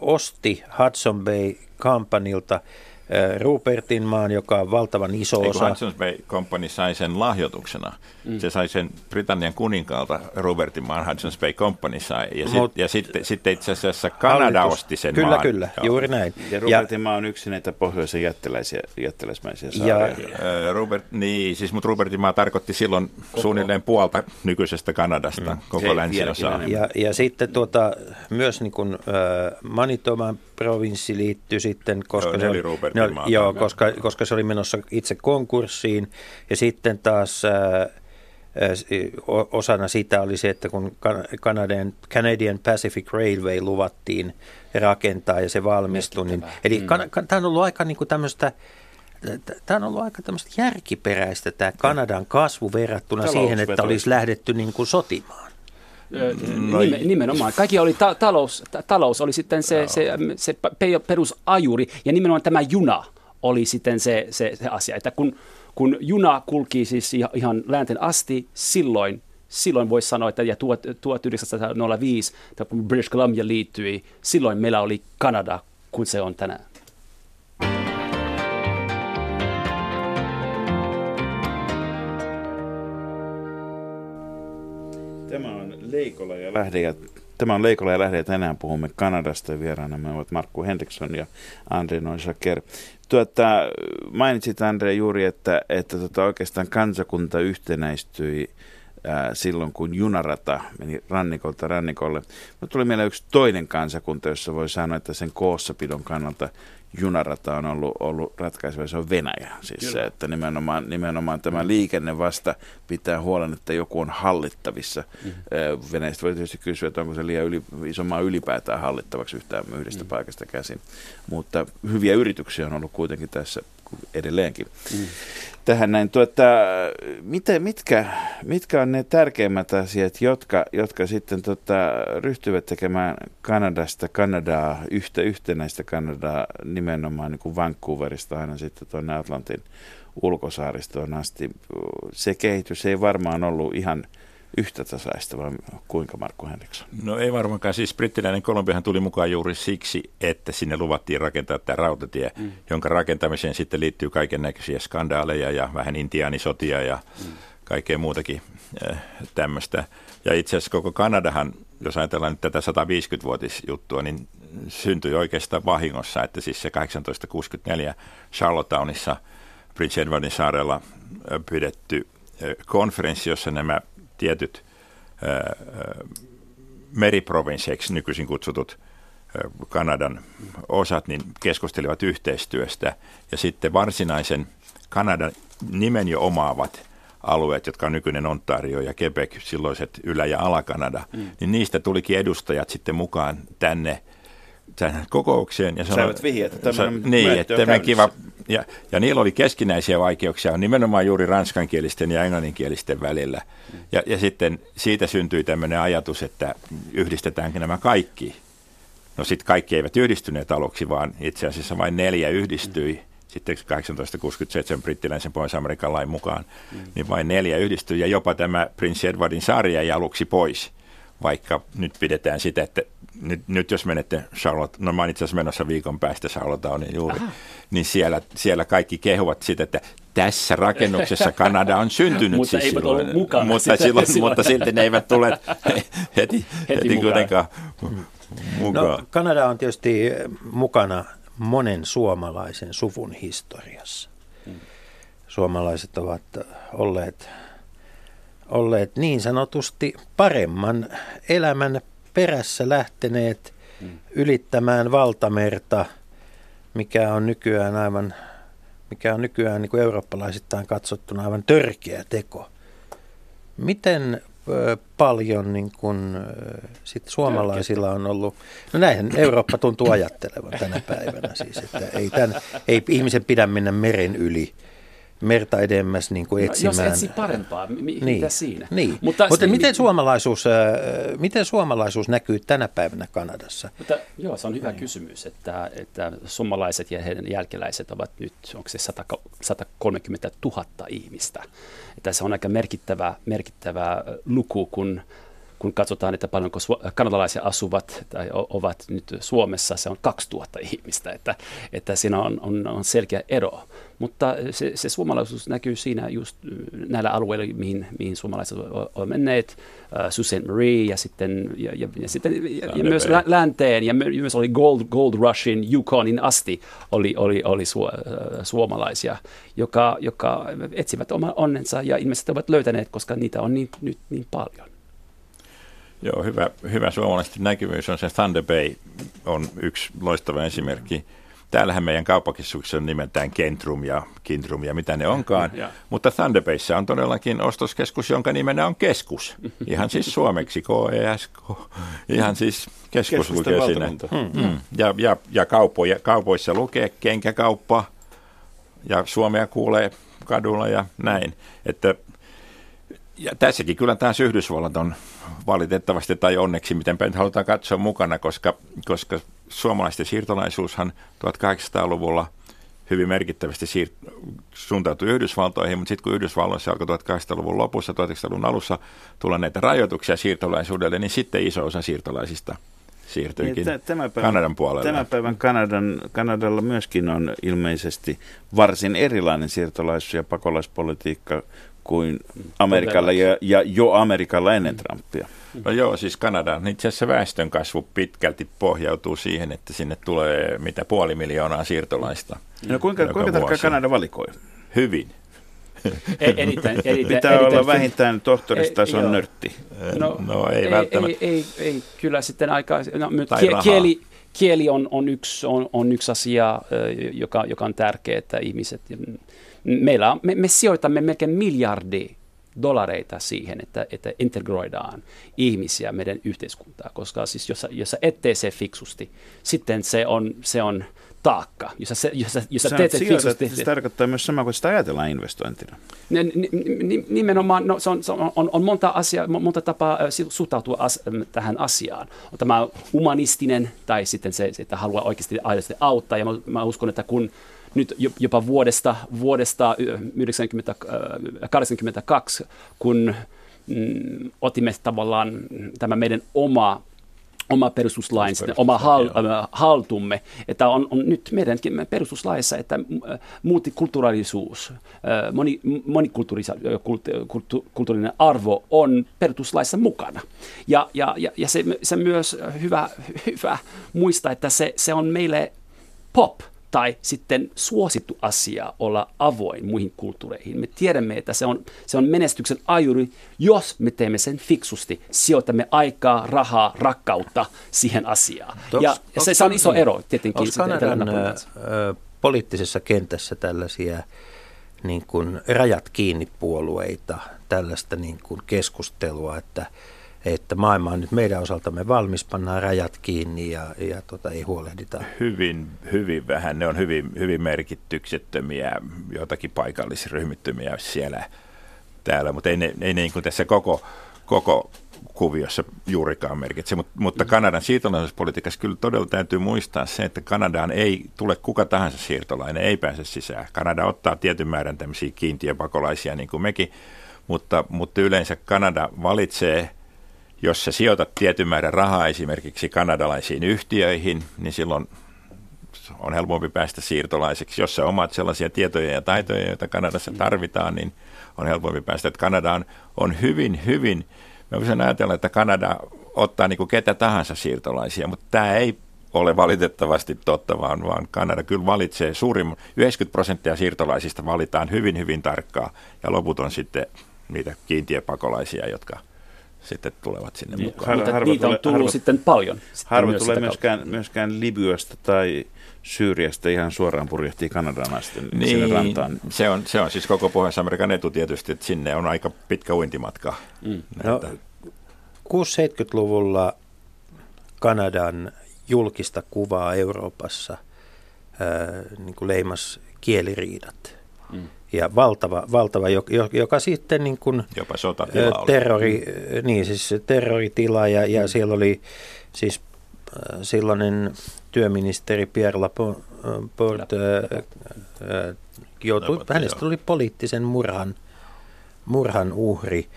osti Hudson Bay Companylta Rupertin maan, joka on valtavan iso Ei, kun osa. Hudson's Bay Company sai sen lahjoituksena. Mm. Se sai sen Britannian kuninkaalta, Robertin maan Hudson's Bay Company sai. Ja, sit, Mut- ja sitten, sitten itse asiassa Kanada Hallitus- osti sen Kyllä, maan. kyllä, Joo. juuri näin. ja Robertin maa on yksi näitä pohjoisen jättiläisiä, jättiläismäisiä saaria. Ö, Robert, niin, siis mutta Robertin maa tarkoitti silloin suunnilleen puolta nykyisestä Kanadasta, mm. koko länsiosaa. Ja, ja sitten tuota, myös niin kuin, äh, Manitoban provinssi liittyi sitten, koska, Joo, se, oli Rupertin ne oli- joo, koska, koska se oli menossa itse konkurssiin. Ja sitten taas äh, äh, o- osana sitä oli se, että kun Kan- Canadian, Canadian Pacific Railway luvattiin rakentaa ja se valmistui. Niin, eli mm. tämä on ollut aika niin kuin tämmöistä Tämä on ollut aika tämmöistä järkiperäistä tämä Kanadan kasvu verrattuna siihen, että olisi lähdetty niin kuin sotimaan. Nime, nimenomaan. Kaikki oli ta- talous, ta- talous oli sitten se, se, se pe- perusajuri ja nimenomaan tämä juna oli sitten se, se, se asia, että kun, kun juna kulki siis ihan- läänten asti, silloin Silloin voisi sanoa, että ja tuot- 1905, kun British Columbia liittyi, silloin meillä oli Kanada, kun se on tänään. Leikola ja Lähde ja Tämä on Leikola ja Lähde ja tänään puhumme Kanadasta ja vieraana me ovat Markku Henriksson ja Andre Noisaker. Tuota, mainitsit Andre juuri, että, että tota oikeastaan kansakunta yhtenäistyi ää, silloin, kun junarata meni rannikolta rannikolle. Mutta tuli mieleen yksi toinen kansakunta, jossa voi sanoa, että sen koossapidon kannalta junarata on ollut, ollut ratkaiseva, se on Venäjä. Siis se, että nimenomaan, nimenomaan tämä liikenne vasta pitää huolen, että joku on hallittavissa. Mm-hmm. Venäjästä voi tietysti kysyä, että onko se liian yli, iso maa ylipäätään hallittavaksi yhtään yhdestä mm. paikasta käsin. Mutta hyviä yrityksiä on ollut kuitenkin tässä edelleenkin. Mm. Tähän näin, tuota, miten, mitkä, mitkä on ne tärkeimmät asiat, jotka, jotka sitten tota, ryhtyvät tekemään Kanadasta, Kanadaa, yhtä yhtenäistä Kanadaa nimenomaan niin kuin Vancouverista aina sitten tuonne Atlantin ulkosaaristoon asti. Se kehitys ei varmaan ollut ihan yhtä tasaista, vai kuinka Markku Henriksson? No ei varmaankaan. Siis brittiläinen Kolumbiahan tuli mukaan juuri siksi, että sinne luvattiin rakentaa tämä rautatie, mm. jonka rakentamiseen sitten liittyy kaiken näköisiä skandaaleja ja vähän intiaanisotia ja mm. kaikkea muutakin äh, tämmöistä. Ja itse asiassa koko Kanadahan, jos ajatellaan nyt tätä 150-vuotisjuttua, niin syntyi oikeastaan vahingossa, että siis se 1864 Charlottetownissa Prince Edwardin saarella äh, pidetty äh, konferenssi, jossa nämä tietyt meriprovinsseiksi nykyisin kutsutut Kanadan osat niin keskustelivat yhteistyöstä ja sitten varsinaisen Kanadan nimen jo omaavat alueet, jotka on nykyinen Ontario ja Quebec, silloiset Ylä- ja Ala-Kanada, mm. niin niistä tulikin edustajat sitten mukaan tänne tähän kokoukseen. Ja Saivat vihjeet, että tämmöinen niin, että käynnissä. kiva, ja, ja niillä oli keskinäisiä vaikeuksia nimenomaan juuri ranskankielisten ja englanninkielisten välillä. Ja, ja sitten siitä syntyi tämmöinen ajatus, että yhdistetäänkö nämä kaikki. No sitten kaikki eivät yhdistyneet aluksi, vaan itse asiassa vain neljä yhdistyi. Sitten 1867 brittiläisen Pohjois-Amerikan lain mukaan, niin vain neljä yhdistyi ja jopa tämä Prince Edwardin sarja jäi aluksi pois. Vaikka nyt pidetään sitä, että nyt, nyt jos menette Charlotte, no mä itse asiassa menossa viikon päästä Charlottetown juuri, Aha. niin siellä, siellä kaikki kehuvat sitä, että tässä rakennuksessa Kanada on syntynyt. Mutta siis silloin, ollut mukana mutta, sitä- silloin, silloin. mutta silti ne eivät tule heti, heti, heti mukaan. kuitenkaan mukaan. No, Kanada on tietysti mukana monen suomalaisen suvun historiassa. Suomalaiset ovat olleet, olleet niin sanotusti paremman elämän perässä lähteneet ylittämään valtamerta, mikä on nykyään aivan, mikä on nykyään niin kuin eurooppalaisittain katsottuna aivan törkeä teko. Miten paljon niin kun, sit suomalaisilla on ollut, no näinhän Eurooppa tuntuu ajattelevan tänä päivänä siis, että ei, tämän, ei ihmisen pidä mennä meren yli merta edemmäs niin kuin No, jos etsimään. etsi parempaa, mi- niin, mitä siinä? Niin. Mutta, Mutta, miten, suomalaisuus, ö, miten suomalaisuus näkyy tänä päivänä Kanadassa? Mutta, joo, se on hyvä kysymys, että, että suomalaiset ja heidän jälkeläiset ovat nyt, onko se 100, 130 000 ihmistä. Että se on aika merkittävä, merkittävä luku, kun, kun katsotaan, että paljonko kanadalaisia asuvat tai ovat nyt Suomessa, se on 2000 ihmistä, että, että siinä on, on, on selkeä ero. Mutta se, se suomalaisuus näkyy siinä just näillä alueilla, mihin, mihin suomalaiset ovat menneet, uh, Sault Ste. Marie ja sitten, ja, ja, ja sitten ja, ja myös lä- länteen ja my- myös oli Gold, Gold Rushin Yukonin asti oli, oli, oli su, äh, suomalaisia, joka, joka etsivät oman onnensa ja ilmeisesti ovat löytäneet, koska niitä on niin, nyt niin paljon. Joo, hyvä, hyvä suomalaisten näkyvyys on se Thunder Bay on yksi loistava esimerkki. Täällähän meidän kauppakeskuksessa on nimeltään Kentrum ja Kintrum ja mitä ne onkaan, Ja. mutta Thunder Bayssä on todellakin ostoskeskus, jonka nimenä on keskus. Ihan siis suomeksi, K-E-S-K, ihan siis keskus Keskusten lukee siinä. valtakunta. Mm. Ja, ja, ja kaupoja, kaupoissa lukee kenkäkauppa ja Suomea kuulee kadulla ja näin. Että ja tässäkin kyllä taas Yhdysvallat on valitettavasti tai onneksi, miten päin halutaan katsoa mukana, koska, koska suomalaisten siirtolaisuushan 1800-luvulla hyvin merkittävästi siir- suuntautui Yhdysvaltoihin, mutta sitten kun Yhdysvalloissa alkoi 1800-luvun lopussa, 1900-luvun alussa tulla näitä rajoituksia siirtolaisuudelle, niin sitten iso osa siirtolaisista siirtyikin Niin, tä- tämän päivän- Kanadan puolelle. Tämän päivän Kanadan, Kanadalla myöskin on ilmeisesti varsin erilainen siirtolais- ja pakolaispolitiikka kuin Amerikalla ja, ja jo Amerikalla ennen Trumpia. No joo, siis Kanadan itse asiassa väestönkasvu pitkälti pohjautuu siihen, että sinne tulee mitä puoli miljoonaa siirtolaista. No kuinka, kuinka tarkkaan. Kanada valikoi? Hyvin. E- Eniten, eniten, Pitää eniten, olla vähintään tohtoristason joo. nörtti. No, no ei, ei, välttämättä. ei, ei, ei, kyllä sitten aika, no, kie, kieli, kieli on, on, yksi, on, on yksi asia, joka, joka on tärkeä, että ihmiset, meillä on, me, me sijoitamme melkein miljardi dollareita siihen, että, että integroidaan ihmisiä meidän yhteiskuntaan, koska siis jos, jos sä et tee se fiksusti, sitten se on, se on taakka. Jos sä, jos sä, jos sä teet se fiksusti, se tarkoittaa myös samaa kuin sitä ajatellaan investointina. Ni- ni- ni- Nimenomaan no, se on, se on, on, on monta, asia, mo- monta tapaa suhtautua as, tähän asiaan. On tämä humanistinen tai sitten se, se, että haluaa oikeasti aidosti auttaa. Ja mä, mä uskon, että kun nyt jo- jopa vuodesta, vuodesta ö, 90, ö, 82, kun mm, otimme tavallaan tämä meidän oma oma perustuslain, oma hal, haltumme, että on, on nyt meidänkin perustuslaissa, että multikulttuurisuus, äh, moni, monikulttuurinen arvo on perustuslaissa mukana. Ja, ja, ja, ja se, se myös hyvä, hyvä muistaa, että se, se on meille pop tai sitten suosittu asia olla avoin muihin kulttuureihin. Me tiedämme, että se on, se on menestyksen ajuri, jos me teemme sen fiksusti, sijoitamme aikaa, rahaa, rakkautta siihen asiaan. Onks- ja, ja se, se on iso ero tietenkin. Onko Kanadan poliittisessa kentässä tällaisia niin kuin rajat kiinni puolueita, tällaista niin kuin keskustelua, että, että maailma on nyt meidän osaltamme valmis, pannaan rajat kiinni ja, ja tota, ei huolehdita. Hyvin, hyvin vähän. Ne on hyvin, hyvin merkityksettömiä, joitakin paikallisryhmittymiä siellä täällä, mutta ei, ne, ei niin kuin tässä koko, koko kuviossa juurikaan merkitse. Mut, mutta mm. Kanadan siirtolaisuuspolitiikassa kyllä todella täytyy muistaa se, että Kanadaan ei tule kuka tahansa siirtolainen, ei pääse sisään. Kanada ottaa tietyn määrän tämmöisiä kiintiöpakolaisia niin kuin mekin, mutta, mutta yleensä Kanada valitsee, jos sä sijoitat tietyn määrän rahaa esimerkiksi kanadalaisiin yhtiöihin, niin silloin on helpompi päästä siirtolaiseksi. Jos sä omat sellaisia tietoja ja taitoja, joita Kanadassa tarvitaan, niin on helpompi päästä. Että Kanada on, on hyvin, hyvin Mä voisin ajatella, että Kanada ottaa niin kuin ketä tahansa siirtolaisia, mutta tämä ei ole valitettavasti totta, vaan, vaan Kanada kyllä valitsee suurin, 90 prosenttia siirtolaisista valitaan hyvin, hyvin tarkkaa ja loput on sitten niitä kiintiöpakolaisia, jotka sitten tulevat sinne niin, mukaan. Mutta harva niitä on tullut harva, sitten paljon. Sitten harva tulee myöskään, myöskään Libyasta tai Syyriasta ihan suoraan purjehtii Kanadan asti niin, sinne rantaan. Se on, se on siis koko Pohjois-Amerikan etu tietysti, että sinne on aika pitkä uintimatka. Mm. No, 6-70-luvulla Kanadan julkista kuvaa Euroopassa ää, niin kuin leimas kieliriidat. Mm. Ja valtava, valtava joka, joka sitten niin kuin, Jopa sotatila terrori, oli. Niin, siis terroritila ja, ja mm. siellä oli siis silloinen työministeri Pierre Laporte joutui, hänestä tuli poliittisen murhan, murhan uhri.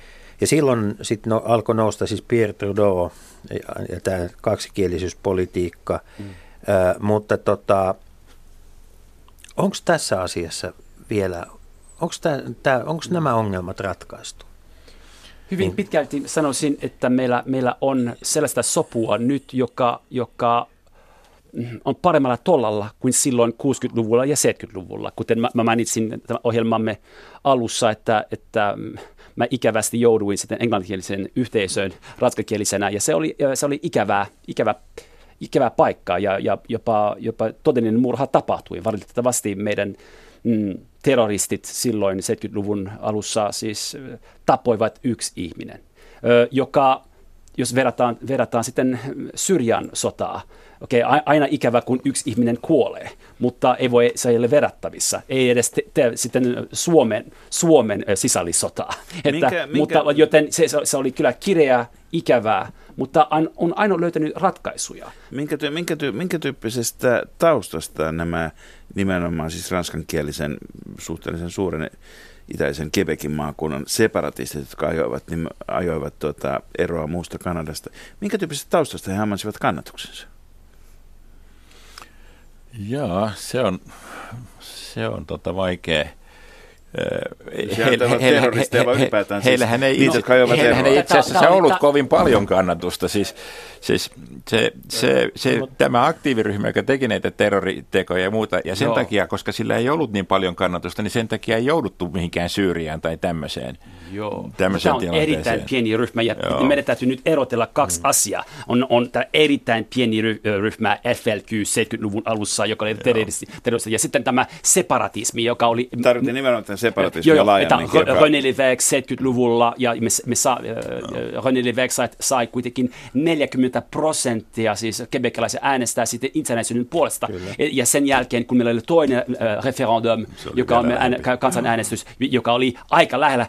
Ja silloin sitten no, alkoi nousta siis Pierre Trudeau ja, ja tämä kaksikielisyyspolitiikka. Mm. Ö, mutta tota, onko tässä asiassa vielä, onko nämä ongelmat ratkaistu? Hyvin niin. pitkälti sanoisin, että meillä, meillä on sellaista sopua nyt, joka, joka on paremmalla tollalla kuin silloin 60-luvulla ja 70-luvulla. Kuten mä, mä mainitsin tämän ohjelmamme alussa, että, että mä ikävästi jouduin sitten englanninkielisen yhteisöön ranskakielisenä, ja se oli, se oli ikävää, ikävä, ikävä paikka, ja, ja jopa, jopa todellinen murha tapahtui. Valitettavasti meidän mm, terroristit silloin 70-luvun alussa siis tapoivat yksi ihminen, joka, jos verrataan, verrataan sitten Syrjan sotaa, okei, okay, aina ikävä, kun yksi ihminen kuolee, mutta ei voi, se ei ole verrattavissa. Ei edes te, te, sitten Suomen, Suomen sisällissotaa. Että, minkä, minkä... Mutta, joten se, se oli kyllä kireää, ikävää, mutta on aina löytänyt ratkaisuja. Minkä, ty, minkä, ty, minkä tyyppisestä taustasta nämä nimenomaan siis ranskankielisen suhteellisen suuren itäisen Quebecin maakunnan separatistit, jotka ajoivat, niin ajoivat tuota, eroa muusta Kanadasta. Minkä tyyppisestä taustasta he ammansivat kannatuksensa? Joo, se on, se on tota vaikea. Heillähän ei, heillähän ei itse asiassa ollut kovin paljon kannatusta. Siis, siis se, se, se, tämä aktiiviryhmä, joka teki näitä terroritekoja ja muuta, ja sen Joo. takia, koska sillä ei ollut niin paljon kannatusta, niin sen takia ei jouduttu mihinkään Syyriään tai tämmöiseen. Joo. Tämä on erittäin pieni ryhmä ja Joo. meidän täytyy nyt erotella kaksi mm. asiaa. On, on tämä erittäin pieni ryhmä FLQ 70-luvun alussa, joka oli terroristi, terroristi, ja sitten tämä separatismi, joka oli... Tarvittiin nimenomaan separatismia jo, laajemmin. René Lévesque 70-luvulla ja me, me sa, no. René Lévesque sai, sai kuitenkin 40 prosenttia siis kebekalaisia äänestää sitten itsenäisyyden puolesta. Kyllä. Ja sen jälkeen, kun meillä oli toinen äh, referendum, joka on ään, kansanäänestys, joka oli aika lähellä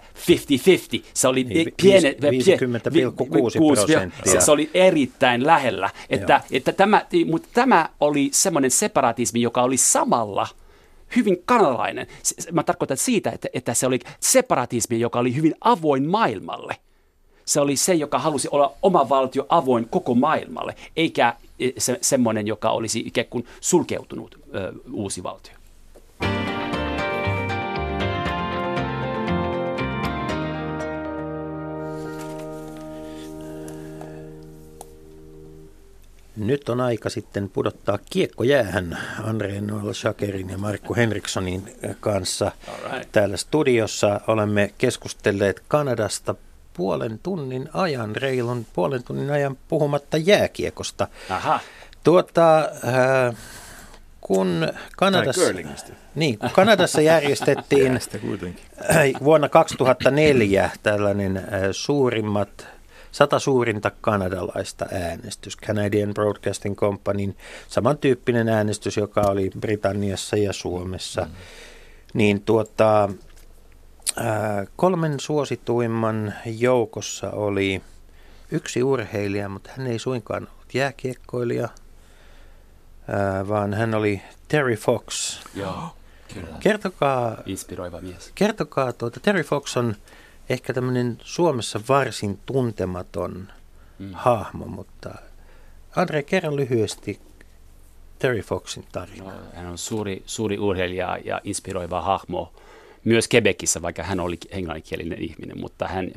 50-50. Se oli niin, piene, 50,6 prosenttia. Se oli erittäin lähellä. Että, että tämä, mutta tämä oli semmoinen separatismi, joka oli samalla hyvin kanalainen. Mä tarkoitan siitä, että, että se oli separatismi, joka oli hyvin avoin maailmalle. Se oli se, joka halusi olla oma valtio avoin koko maailmalle, eikä e, se, semmoinen, joka olisi ikään kuin sulkeutunut ö, uusi valtio. Nyt on aika sitten pudottaa kiekko jäähän Andre Noel Shakerin ja Markku Henrikssonin kanssa. Right. Täällä studiossa olemme keskustelleet Kanadasta puolen tunnin ajan, reilun puolen tunnin ajan puhumatta jääkiekosta. Aha. Tuota, äh, kun Kanadassa, niin, kun Kanadassa järjestettiin kuitenkin. vuonna 2004 tällainen äh, suurimmat, sata suurinta kanadalaista äänestys, Canadian Broadcasting Companyn samantyyppinen äänestys, joka oli Britanniassa ja Suomessa, mm. niin tuota, äh, kolmen suosituimman joukossa oli yksi urheilija, mutta hän ei suinkaan ollut jääkiekkoilija, äh, vaan hän oli Terry Fox. Joo, kyllä. Kertokaa Inspiroiva mies. Kertokaa, tuota, Terry Fox on ehkä tämmöinen Suomessa varsin tuntematon mm. hahmo, mutta Andre, kerro lyhyesti Terry Foxin tarina. No, hän on suuri, suuri urheilija ja inspiroiva hahmo myös Quebecissä, vaikka hän oli englanninkielinen ihminen, mutta hän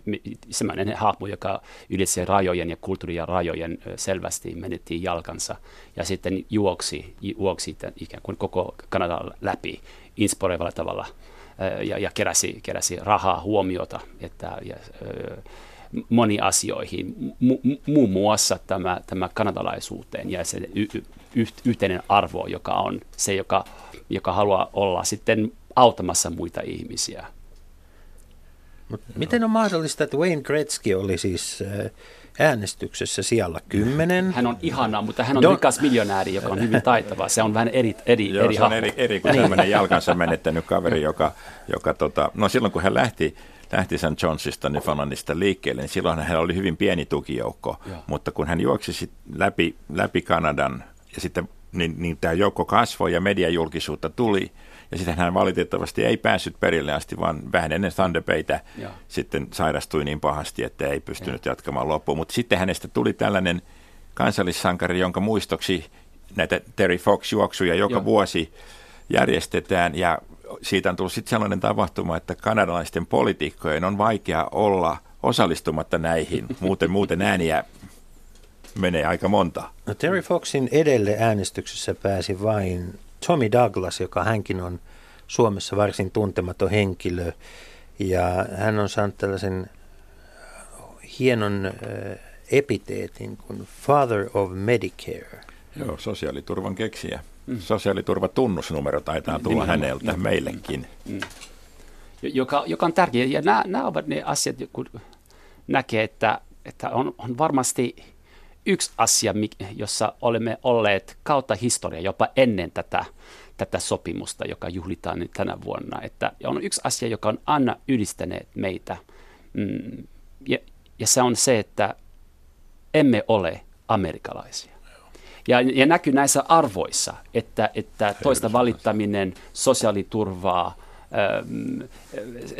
sellainen hahmo, joka ylitti rajojen ja kulttuurien rajojen selvästi menetti jalkansa ja sitten juoksi, juoksi ikään kuin koko Kanadan läpi inspiroivalla tavalla ja, ja keräsi, keräsi rahaa huomiota että, ja, moni asioihin, mu, mu- muun muassa tämä, tämä kanadalaisuuteen ja se y, y, yhteinen arvo, joka on se, joka, joka haluaa olla sitten auttamassa muita ihmisiä. Miten on mahdollista, että Wayne Gretzky oli siis äh, äänestyksessä siellä kymmenen? Hän on ihana, mutta hän on Don- rikas miljonääri, joka on hyvin taitava. Se on vähän eri, eri, Joo, eri se on eri, eri kuin tämmöinen jalkansa menettänyt kaveri, joka, joka tota, no silloin kun hän lähti, lähti St. Johnsista Newfoundlandista liikkeelle, niin silloin hänellä oli hyvin pieni tukijoukko, Joo. mutta kun hän juoksi sit läpi, läpi Kanadan ja sitten niin, niin tämä joukko kasvoi ja mediajulkisuutta tuli, ja sitten hän valitettavasti ei päässyt perille asti, vaan vähän ennen Joo. sitten sairastui niin pahasti, että ei pystynyt jatkamaan loppuun. Mutta sitten hänestä tuli tällainen kansallissankari, jonka muistoksi näitä Terry Fox-juoksuja joka Joo. vuosi järjestetään ja siitä on tullut sitten sellainen tapahtuma, että kanadalaisten poliitikkojen on vaikea olla osallistumatta näihin, muuten, muuten ääniä menee aika monta. No Terry Foxin edelle äänestyksessä pääsi vain Tommy Douglas, joka hänkin on Suomessa varsin tuntematon henkilö. Ja hän on saanut tällaisen hienon äh, epiteetin kuin Father of Medicare. Joo, sosiaaliturvan keksiä. Sosiaaliturvatunnusnumero taitaa tulla Nimenomaan. häneltä meillekin. joka, joka on tärkeä. Ja nämä, nämä ovat ne asiat, kun näkee, että, että on, on varmasti yksi asia, jossa olemme olleet kautta historia, jopa ennen tätä, tätä sopimusta, joka juhlitaan nyt tänä vuonna. Että on yksi asia, joka on aina yhdistäneet meitä. Mm, ja, ja se on se, että emme ole amerikkalaisia. Ja, ja näkyy näissä arvoissa, että, että toista valittaminen, sosiaaliturvaa, ähm,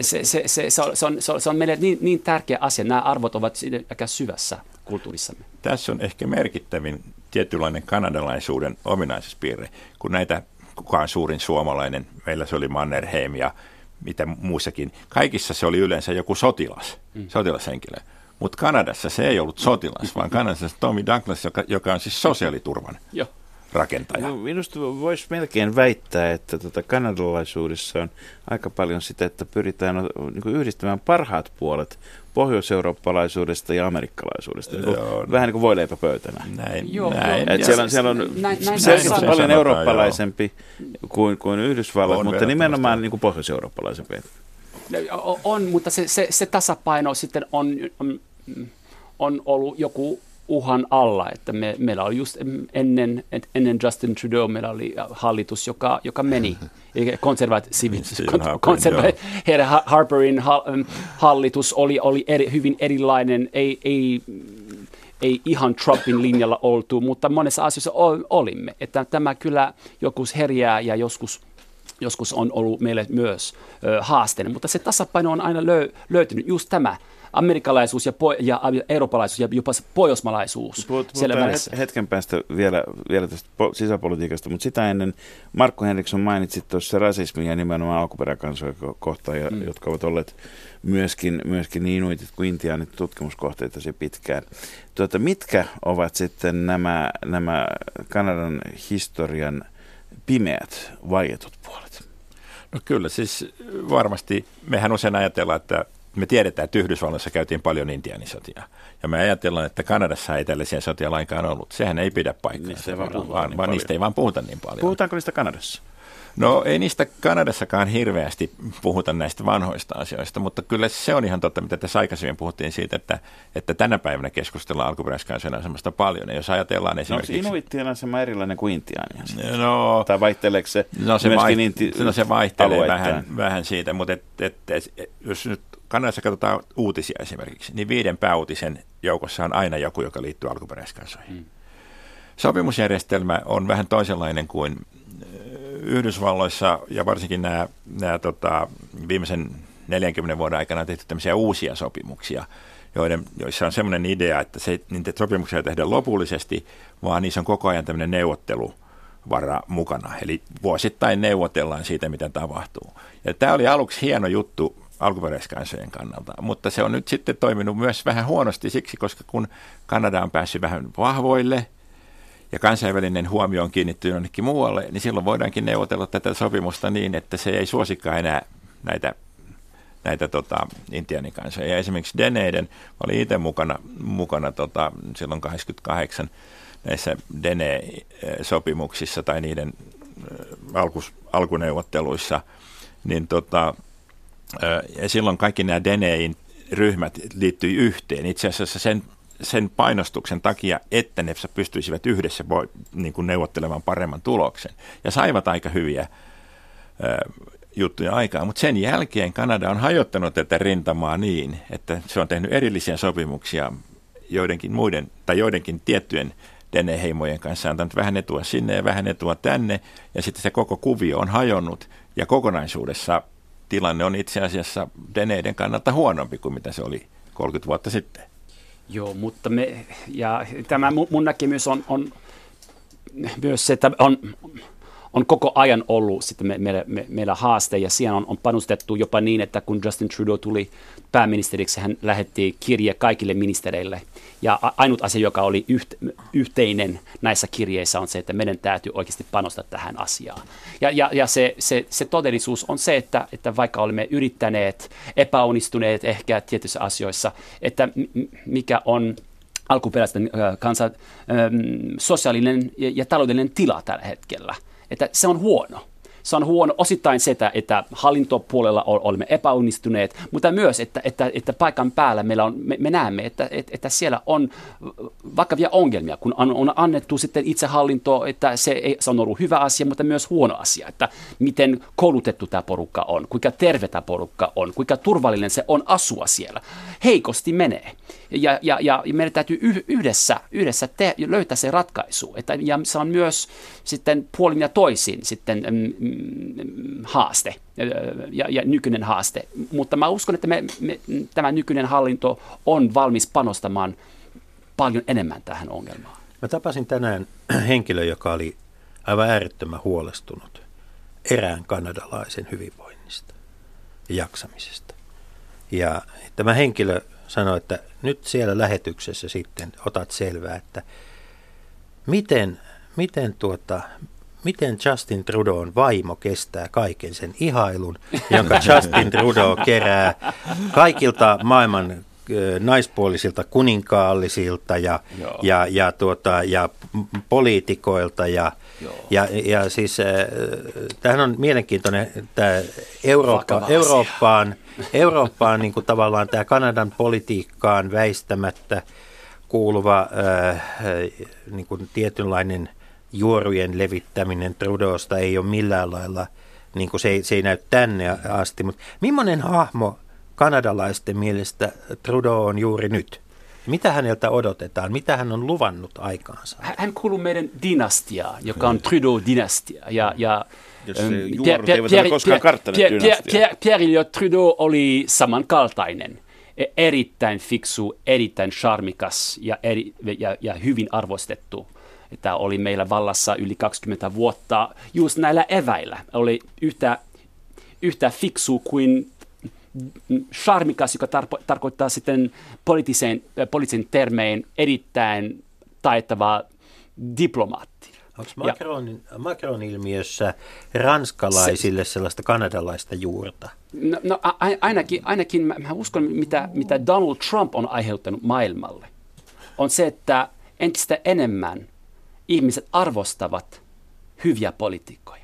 se, se, se, se, on, se, on, se, on, meille niin, niin tärkeä asia. Nämä arvot ovat aika syvässä kulttuurissamme. Tässä on ehkä merkittävin tietynlainen kanadalaisuuden ominaisuuspiirre, kun näitä, kuka on suurin suomalainen, meillä se oli Mannerheim ja mitä muissakin. Kaikissa se oli yleensä joku sotilas, mm. sotilashenkilö. Mutta Kanadassa se ei ollut sotilas, vaan Kanadassa Tommy Douglas, joka, joka on siis sosiaaliturvan Joo. Rakentaja. No, minusta voisi melkein väittää, että tota kanadalaisuudessa on aika paljon sitä, että pyritään niin kuin yhdistämään parhaat puolet pohjoiseurooppalaisuudesta ja amerikkalaisuudesta. Niin kuin, Joo, vähän niin kuin voileipäpöytänä. Näin, Joo, näin. joo. Et siellä on, siellä on Näin- näin selkeästi näin paljon sanotaan, eurooppalaisempi kuin, kuin Yhdysvallat, On mutta nimenomaan niin kuin pohjoiseurooppalaisempi. O- On, mutta se, se, se tasapaino sitten on, on, on ollut joku uhan alla, että me, meillä oli just ennen, ennen Justin Trudeau, meillä oli hallitus, joka, joka meni, konservatiivinen, Stephen Harper, konserva- herra Ha- Harperin ha- hallitus oli, oli eri, hyvin erilainen, ei, ei, ei ihan Trumpin linjalla oltu, mutta monessa asiassa ol- olimme, että tämä kyllä joskus herjää ja joskus joskus on ollut meille myös ö, haasteena, mutta se tasapaino on aina lö, löytynyt, just tämä amerikkalaisuus ja, po- ja eurooppalaisuus ja jopa pohjoismalaisuus Puhut- siellä välissä. het- hetken päästä vielä, vielä tästä po- sisäpolitiikasta, mutta sitä ennen Markku Henriksson mainitsit tuossa rasismia ja nimenomaan alkuperäkansoja ko- kohtaan, ja, mm. jotka ovat olleet myöskin, myöskin niin inuitit kuin intiaanit tutkimuskohteita se pitkään. Tuota, mitkä ovat sitten nämä, nämä Kanadan historian pimeät, vaietut puolet? No kyllä, siis varmasti mehän usein ajatellaan, että me tiedetään, että Yhdysvalloissa käytiin paljon intiaanisotia. Ja me ajatellaan, että Kanadassa ei tällaisia sotia lainkaan ollut. Sehän ei pidä paikkaa. Niistä ei vaan puhuta vaan, niin vaan paljon. niistä ei vaan puhuta niin paljon. Puhutaanko niistä Kanadassa? No ei niistä Kanadassakaan hirveästi puhuta näistä vanhoista asioista, mutta kyllä se on ihan totta, mitä tässä aikaisemmin puhuttiin siitä, että, että tänä päivänä keskustellaan alkuperäiskansojen asemasta paljon. Ja jos ajatellaan No, onko esimerkiksi... inuittien asema erilainen kuin intiaanien? No, Tai vaihteleeko se, No se, myöskin vai, inti- no se vaihtelee vähän, vähän siitä, mutta et, et, et, jos nyt Kanadassa katsotaan uutisia esimerkiksi, niin viiden pääuutisen joukossa on aina joku, joka liittyy alkuperäiskansoihin. Mm. Sopimusjärjestelmä on vähän toisenlainen kuin ö, Yhdysvalloissa ja varsinkin nämä, nämä tota, viimeisen 40 vuoden aikana on tehty tämmöisiä uusia sopimuksia, joiden, joissa on semmoinen idea, että se, niitä sopimuksia ei tehdä lopullisesti, vaan niissä on koko ajan tämmöinen neuvottelu vara mukana. Eli vuosittain neuvotellaan siitä, mitä tapahtuu. Ja tämä oli aluksi hieno juttu alkuperäiskansojen kannalta, mutta se on nyt sitten toiminut myös vähän huonosti siksi, koska kun Kanada on päässyt vähän vahvoille ja kansainvälinen huomio on kiinnittynyt jonnekin muualle, niin silloin voidaankin neuvotella tätä sopimusta niin, että se ei suosikaan enää näitä näitä tota, intiaanikansoja. Ja esimerkiksi Deneiden, mä olin itse mukana, mukana tota, silloin 88 näissä Dene-sopimuksissa tai niiden äh, alkus, alkuneuvotteluissa, niin tota, ja silloin kaikki nämä Denein ryhmät liittyi yhteen. Itse asiassa sen, sen painostuksen takia, että ne pystyisivät yhdessä voi, niin kuin neuvottelemaan paremman tuloksen. Ja saivat aika hyviä juttuja aikaan, mutta sen jälkeen Kanada on hajottanut tätä rintamaa niin, että se on tehnyt erillisiä sopimuksia joidenkin muiden tai joidenkin tiettyjen Dene-heimojen kanssa, antanut vähän etua sinne ja vähän etua tänne, ja sitten se koko kuvio on hajonnut, ja kokonaisuudessa tilanne on itse asiassa Deneiden kannalta huonompi kuin mitä se oli 30 vuotta sitten. Joo, mutta me, ja tämä mun, näkemys on, on myös se, että on, on koko ajan ollut sitten me, meillä, me, meillä haaste ja siihen on, on panostettu jopa niin, että kun Justin Trudeau tuli pääministeriksi, hän lähetti kirje kaikille ministereille. Ja ainut asia, joka oli yht, yhteinen näissä kirjeissä on se, että meidän täytyy oikeasti panostaa tähän asiaan. Ja, ja, ja se, se, se todellisuus on se, että, että vaikka olemme yrittäneet, epäonnistuneet ehkä tietyissä asioissa, että mikä on alkuperäisten kansan sosiaalinen ja, ja taloudellinen tila tällä hetkellä. Että se on huono. Se on huono osittain se, että, että hallintopuolella ol- olemme epäonnistuneet, mutta myös, että, että, että paikan päällä meillä on, me, me näemme, että, että, että siellä on vakavia ongelmia, kun on, on annettu sitten itsehallinto, että se, ei, se on ollut hyvä asia, mutta myös huono asia, että miten koulutettu tämä porukka on, kuinka terve tämä porukka on, kuinka turvallinen se on asua siellä. Heikosti menee. Ja, ja, ja meidän täytyy yh- yhdessä, yhdessä te- löytää se ratkaisu. Että, ja se on myös sitten puolin ja toisin sitten mm, mm, haaste ja, ja nykyinen haaste. Mutta mä uskon, että me, me, tämä nykyinen hallinto on valmis panostamaan paljon enemmän tähän ongelmaan. Mä tapasin tänään henkilö, joka oli aivan äärettömän huolestunut erään kanadalaisen hyvinvoinnista ja jaksamisesta. Ja tämä henkilö sanoi, että nyt siellä lähetyksessä sitten otat selvää, että miten, miten, tuota, miten Justin Trudeau'n vaimo kestää kaiken sen ihailun, jonka Justin Trudeau kerää kaikilta maailman naispuolisilta kuninkaallisilta ja, Joo. ja, ja, tuota, ja poliitikoilta. Ja, Joo. ja, ja siis äh, tämähän on mielenkiintoinen tämä Eurooppa, Vakava asia. Eurooppaan, Eurooppaan niin kuin tavallaan tämä Kanadan politiikkaan väistämättä kuuluva äh, niin kuin tietynlainen juorujen levittäminen Trudeausta ei ole millään lailla, niin kuin se, ei, se ei näy tänne asti. Mutta millainen hahmo kanadalaisten mielestä Trudeau on juuri nyt? Mitä häneltä odotetaan? Mitä hän on luvannut aikaansa? Hän- kuuluu meidän dynastiaan, joka on Trudeau-dynastia. Ja, ja, Jos ähm, juorut Pierre- eivät Pierre- ole koskaan Pierre- karttaneet Pierre- Pierre- dynastiaa. Pierre- Pierre Elliott Trudeau oli samankaltainen. E- Erittäin fiksu, erittäin charmikas ja, eri, ja, ja hyvin arvostettu. Että oli meillä vallassa yli 20 vuotta just näillä eväillä. Oli yhtä, yhtä fiksu kuin charmikas, joka tarpo, tarkoittaa sitten poliittisen, äh, poliittisen termein erittäin taitava diplomaatti. Onko Macronin, Macron ilmiössä ranskalaisille sellaista kanadalaista juurta? No, no ainakin, ainakin mä, mä uskon, mitä, mitä Donald Trump on aiheuttanut maailmalle, on se, että entistä enemmän ihmiset arvostavat hyviä poliitikkoja.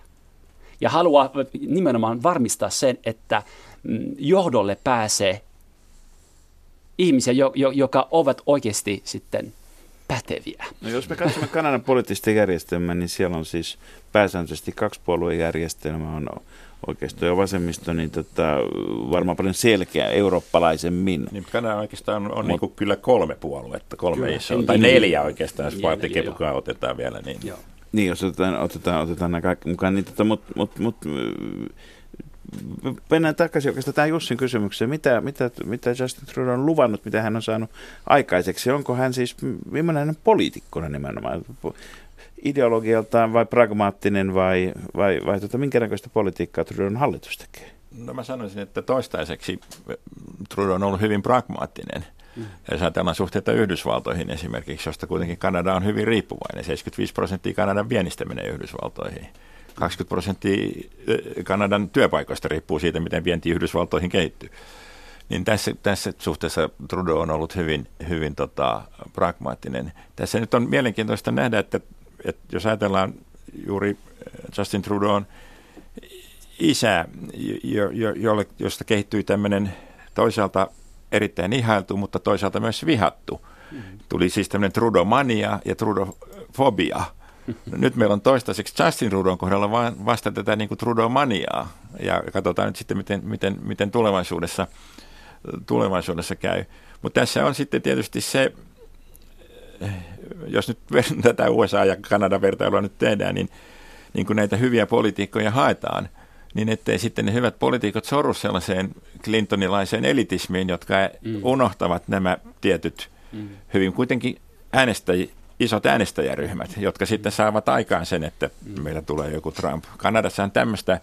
Ja haluaa nimenomaan varmistaa sen, että johdolle pääsee ihmisiä, jo, jo, joka ovat oikeasti sitten päteviä. No jos me katsomme Kanadan poliittista järjestelmää, niin siellä on siis pääsääntöisesti kaksipuoluejärjestelmä on oikeisto ja vasemmisto, niin tota, varmaan paljon selkeä eurooppalaisemmin. Niin Kanada oikeastaan on, on Mut, niin kuin kyllä kolme puoluetta, kolme isoa, tai neljä oikeastaan, jos Vaatikepukaan otetaan vielä. Niin. Joo. Niin, jos otetaan, otetaan, otetaan nämä kaikki mukaan, niin tota, mutta mut, mut, mennään takaisin oikeastaan tähän Jussin kysymykseen. Mitä, mitä, mitä Justin Trudeau on luvannut, mitä hän on saanut aikaiseksi? Onko hän siis, millainen poliitikkona nimenomaan? Ideologialtaan vai pragmaattinen vai, vai, vai tota, minkä näköistä politiikkaa Trudeau'n hallitus tekee? No mä sanoisin, että toistaiseksi Trudeau on ollut hyvin pragmaattinen. Mm. Ja jos ajatellaan suhteita Yhdysvaltoihin esimerkiksi, josta kuitenkin Kanada on hyvin riippuvainen. 75 prosenttia Kanadan vienistä menee Yhdysvaltoihin. 20 prosenttia Kanadan työpaikoista riippuu siitä, miten vienti Yhdysvaltoihin kehittyy. Niin tässä, tässä suhteessa Trudeau on ollut hyvin, hyvin tota, pragmaattinen. Tässä nyt on mielenkiintoista nähdä, että, että jos ajatellaan juuri Justin Trudeau'n isä, jo, jo, jolle, josta kehittyi tämmöinen toisaalta erittäin ihailtu, mutta toisaalta myös vihattu. Mm-hmm. Tuli siis tämmöinen Trudeau-mania ja Trudeau-fobia – nyt meillä on toistaiseksi Justin Trudeau'n kohdalla vasta tätä niin kuin Trudeau-maniaa. Ja katsotaan nyt sitten, miten, miten, miten tulevaisuudessa, tulevaisuudessa käy. Mutta tässä on sitten tietysti se, jos nyt tätä USA ja Kanadan vertailua nyt tehdään, niin, niin kun näitä hyviä politiikkoja haetaan, niin ettei sitten ne hyvät poliitikot sorru sellaiseen Clintonilaiseen elitismiin, jotka mm. unohtavat nämä tietyt mm. hyvin kuitenkin äänestäji, isot äänestäjäryhmät, jotka sitten saavat aikaan sen, että meillä tulee joku Trump. Kanadassahan tämmöistä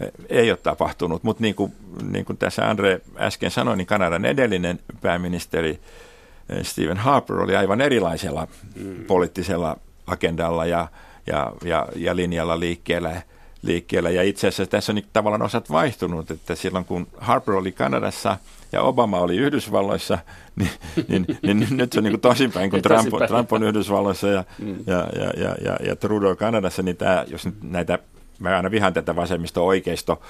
eh, ei ole tapahtunut, mutta niin kuin, niin kuin tässä Andre äsken sanoi, niin Kanadan edellinen pääministeri eh, Stephen Harper oli aivan erilaisella mm. poliittisella agendalla ja, ja, ja, ja linjalla liikkeellä. liikkeellä. Ja itse asiassa tässä on niin tavallaan osat vaihtunut, että silloin kun Harper oli Kanadassa – ja Obama oli Yhdysvalloissa, niin, niin, niin, niin nyt se on niin kuin tosinpäin, kun Trump, Trump on Yhdysvalloissa ja, mm. ja, ja, ja, ja, ja Trudeau Kanadassa, niin tämä, jos nyt näitä mä aina vihan tätä vasemmisto-oikeisto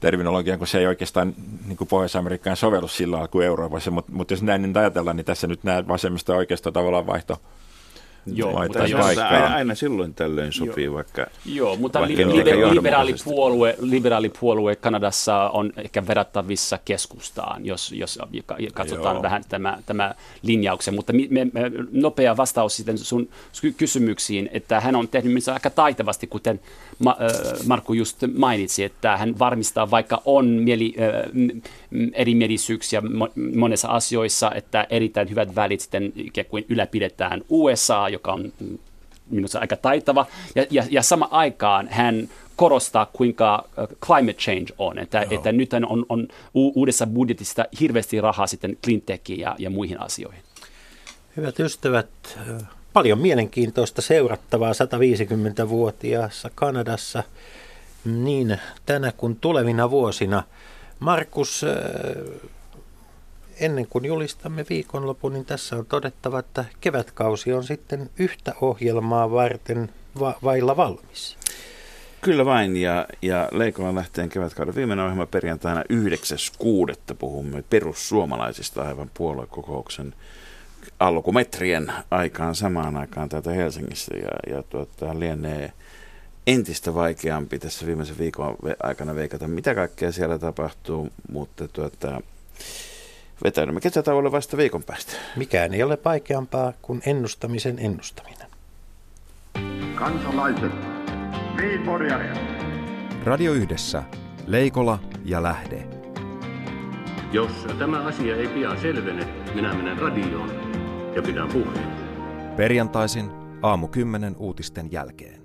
terminologiaa, kun se ei oikeastaan niin kuin Pohjois-Amerikkaan sovellu sillä lailla kuin Euroopassa, mutta, mutta jos näin niin ajatellaan, niin tässä nyt nämä vasemmisto-oikeisto tavallaan vaihto Joo, mutta jos, aina, aina silloin tällöin sopii, joo. vaikka... Joo, mutta vaikka liber, liberaalipuolue, liberaalipuolue Kanadassa on ehkä verrattavissa keskustaan, jos, jos katsotaan joo. vähän tämä, tämä linjauksen. Mutta me, me, nopea vastaus sitten sun kysymyksiin, että hän on tehnyt myös aika taitavasti, kuten Ma, äh, Markku just mainitsi, että hän varmistaa, vaikka on mieli, äh, erimielisyyksiä monessa asioissa, että erittäin hyvät välit sitten ikään kuin ylläpidetään USA, joka on minusta aika taitava. Ja, ja, ja sama aikaan hän korostaa, kuinka climate change on. Että, että nyt on, on uudessa budjetissa hirveästi rahaa sitten cleantechiin ja, ja muihin asioihin. Hyvät ystävät, paljon mielenkiintoista seurattavaa 150-vuotiaassa Kanadassa niin tänä kuin tulevina vuosina. Markus, ennen kuin julistamme viikonlopun, niin tässä on todettava, että kevätkausi on sitten yhtä ohjelmaa varten va- vailla valmis. Kyllä vain, ja, ja Leikolan lähteen kevätkauden viimeinen ohjelma perjantaina 9.6. puhumme perussuomalaisista aivan puoluekokouksen alkumetrien aikaan samaan aikaan täältä Helsingissä, ja, ja tuota, lienee entistä vaikeampi tässä viimeisen viikon aikana veikata, mitä kaikkea siellä tapahtuu, mutta tuota, vetäydymme kesätauolle vasta viikon päästä. Mikään ei ole vaikeampaa kuin ennustamisen ennustaminen. Kansalaiset, niin Radio Yhdessä, Leikola ja Lähde. Jos tämä asia ei pian selvene, minä menen radioon ja pidän puheen. Perjantaisin aamu 10 uutisten jälkeen.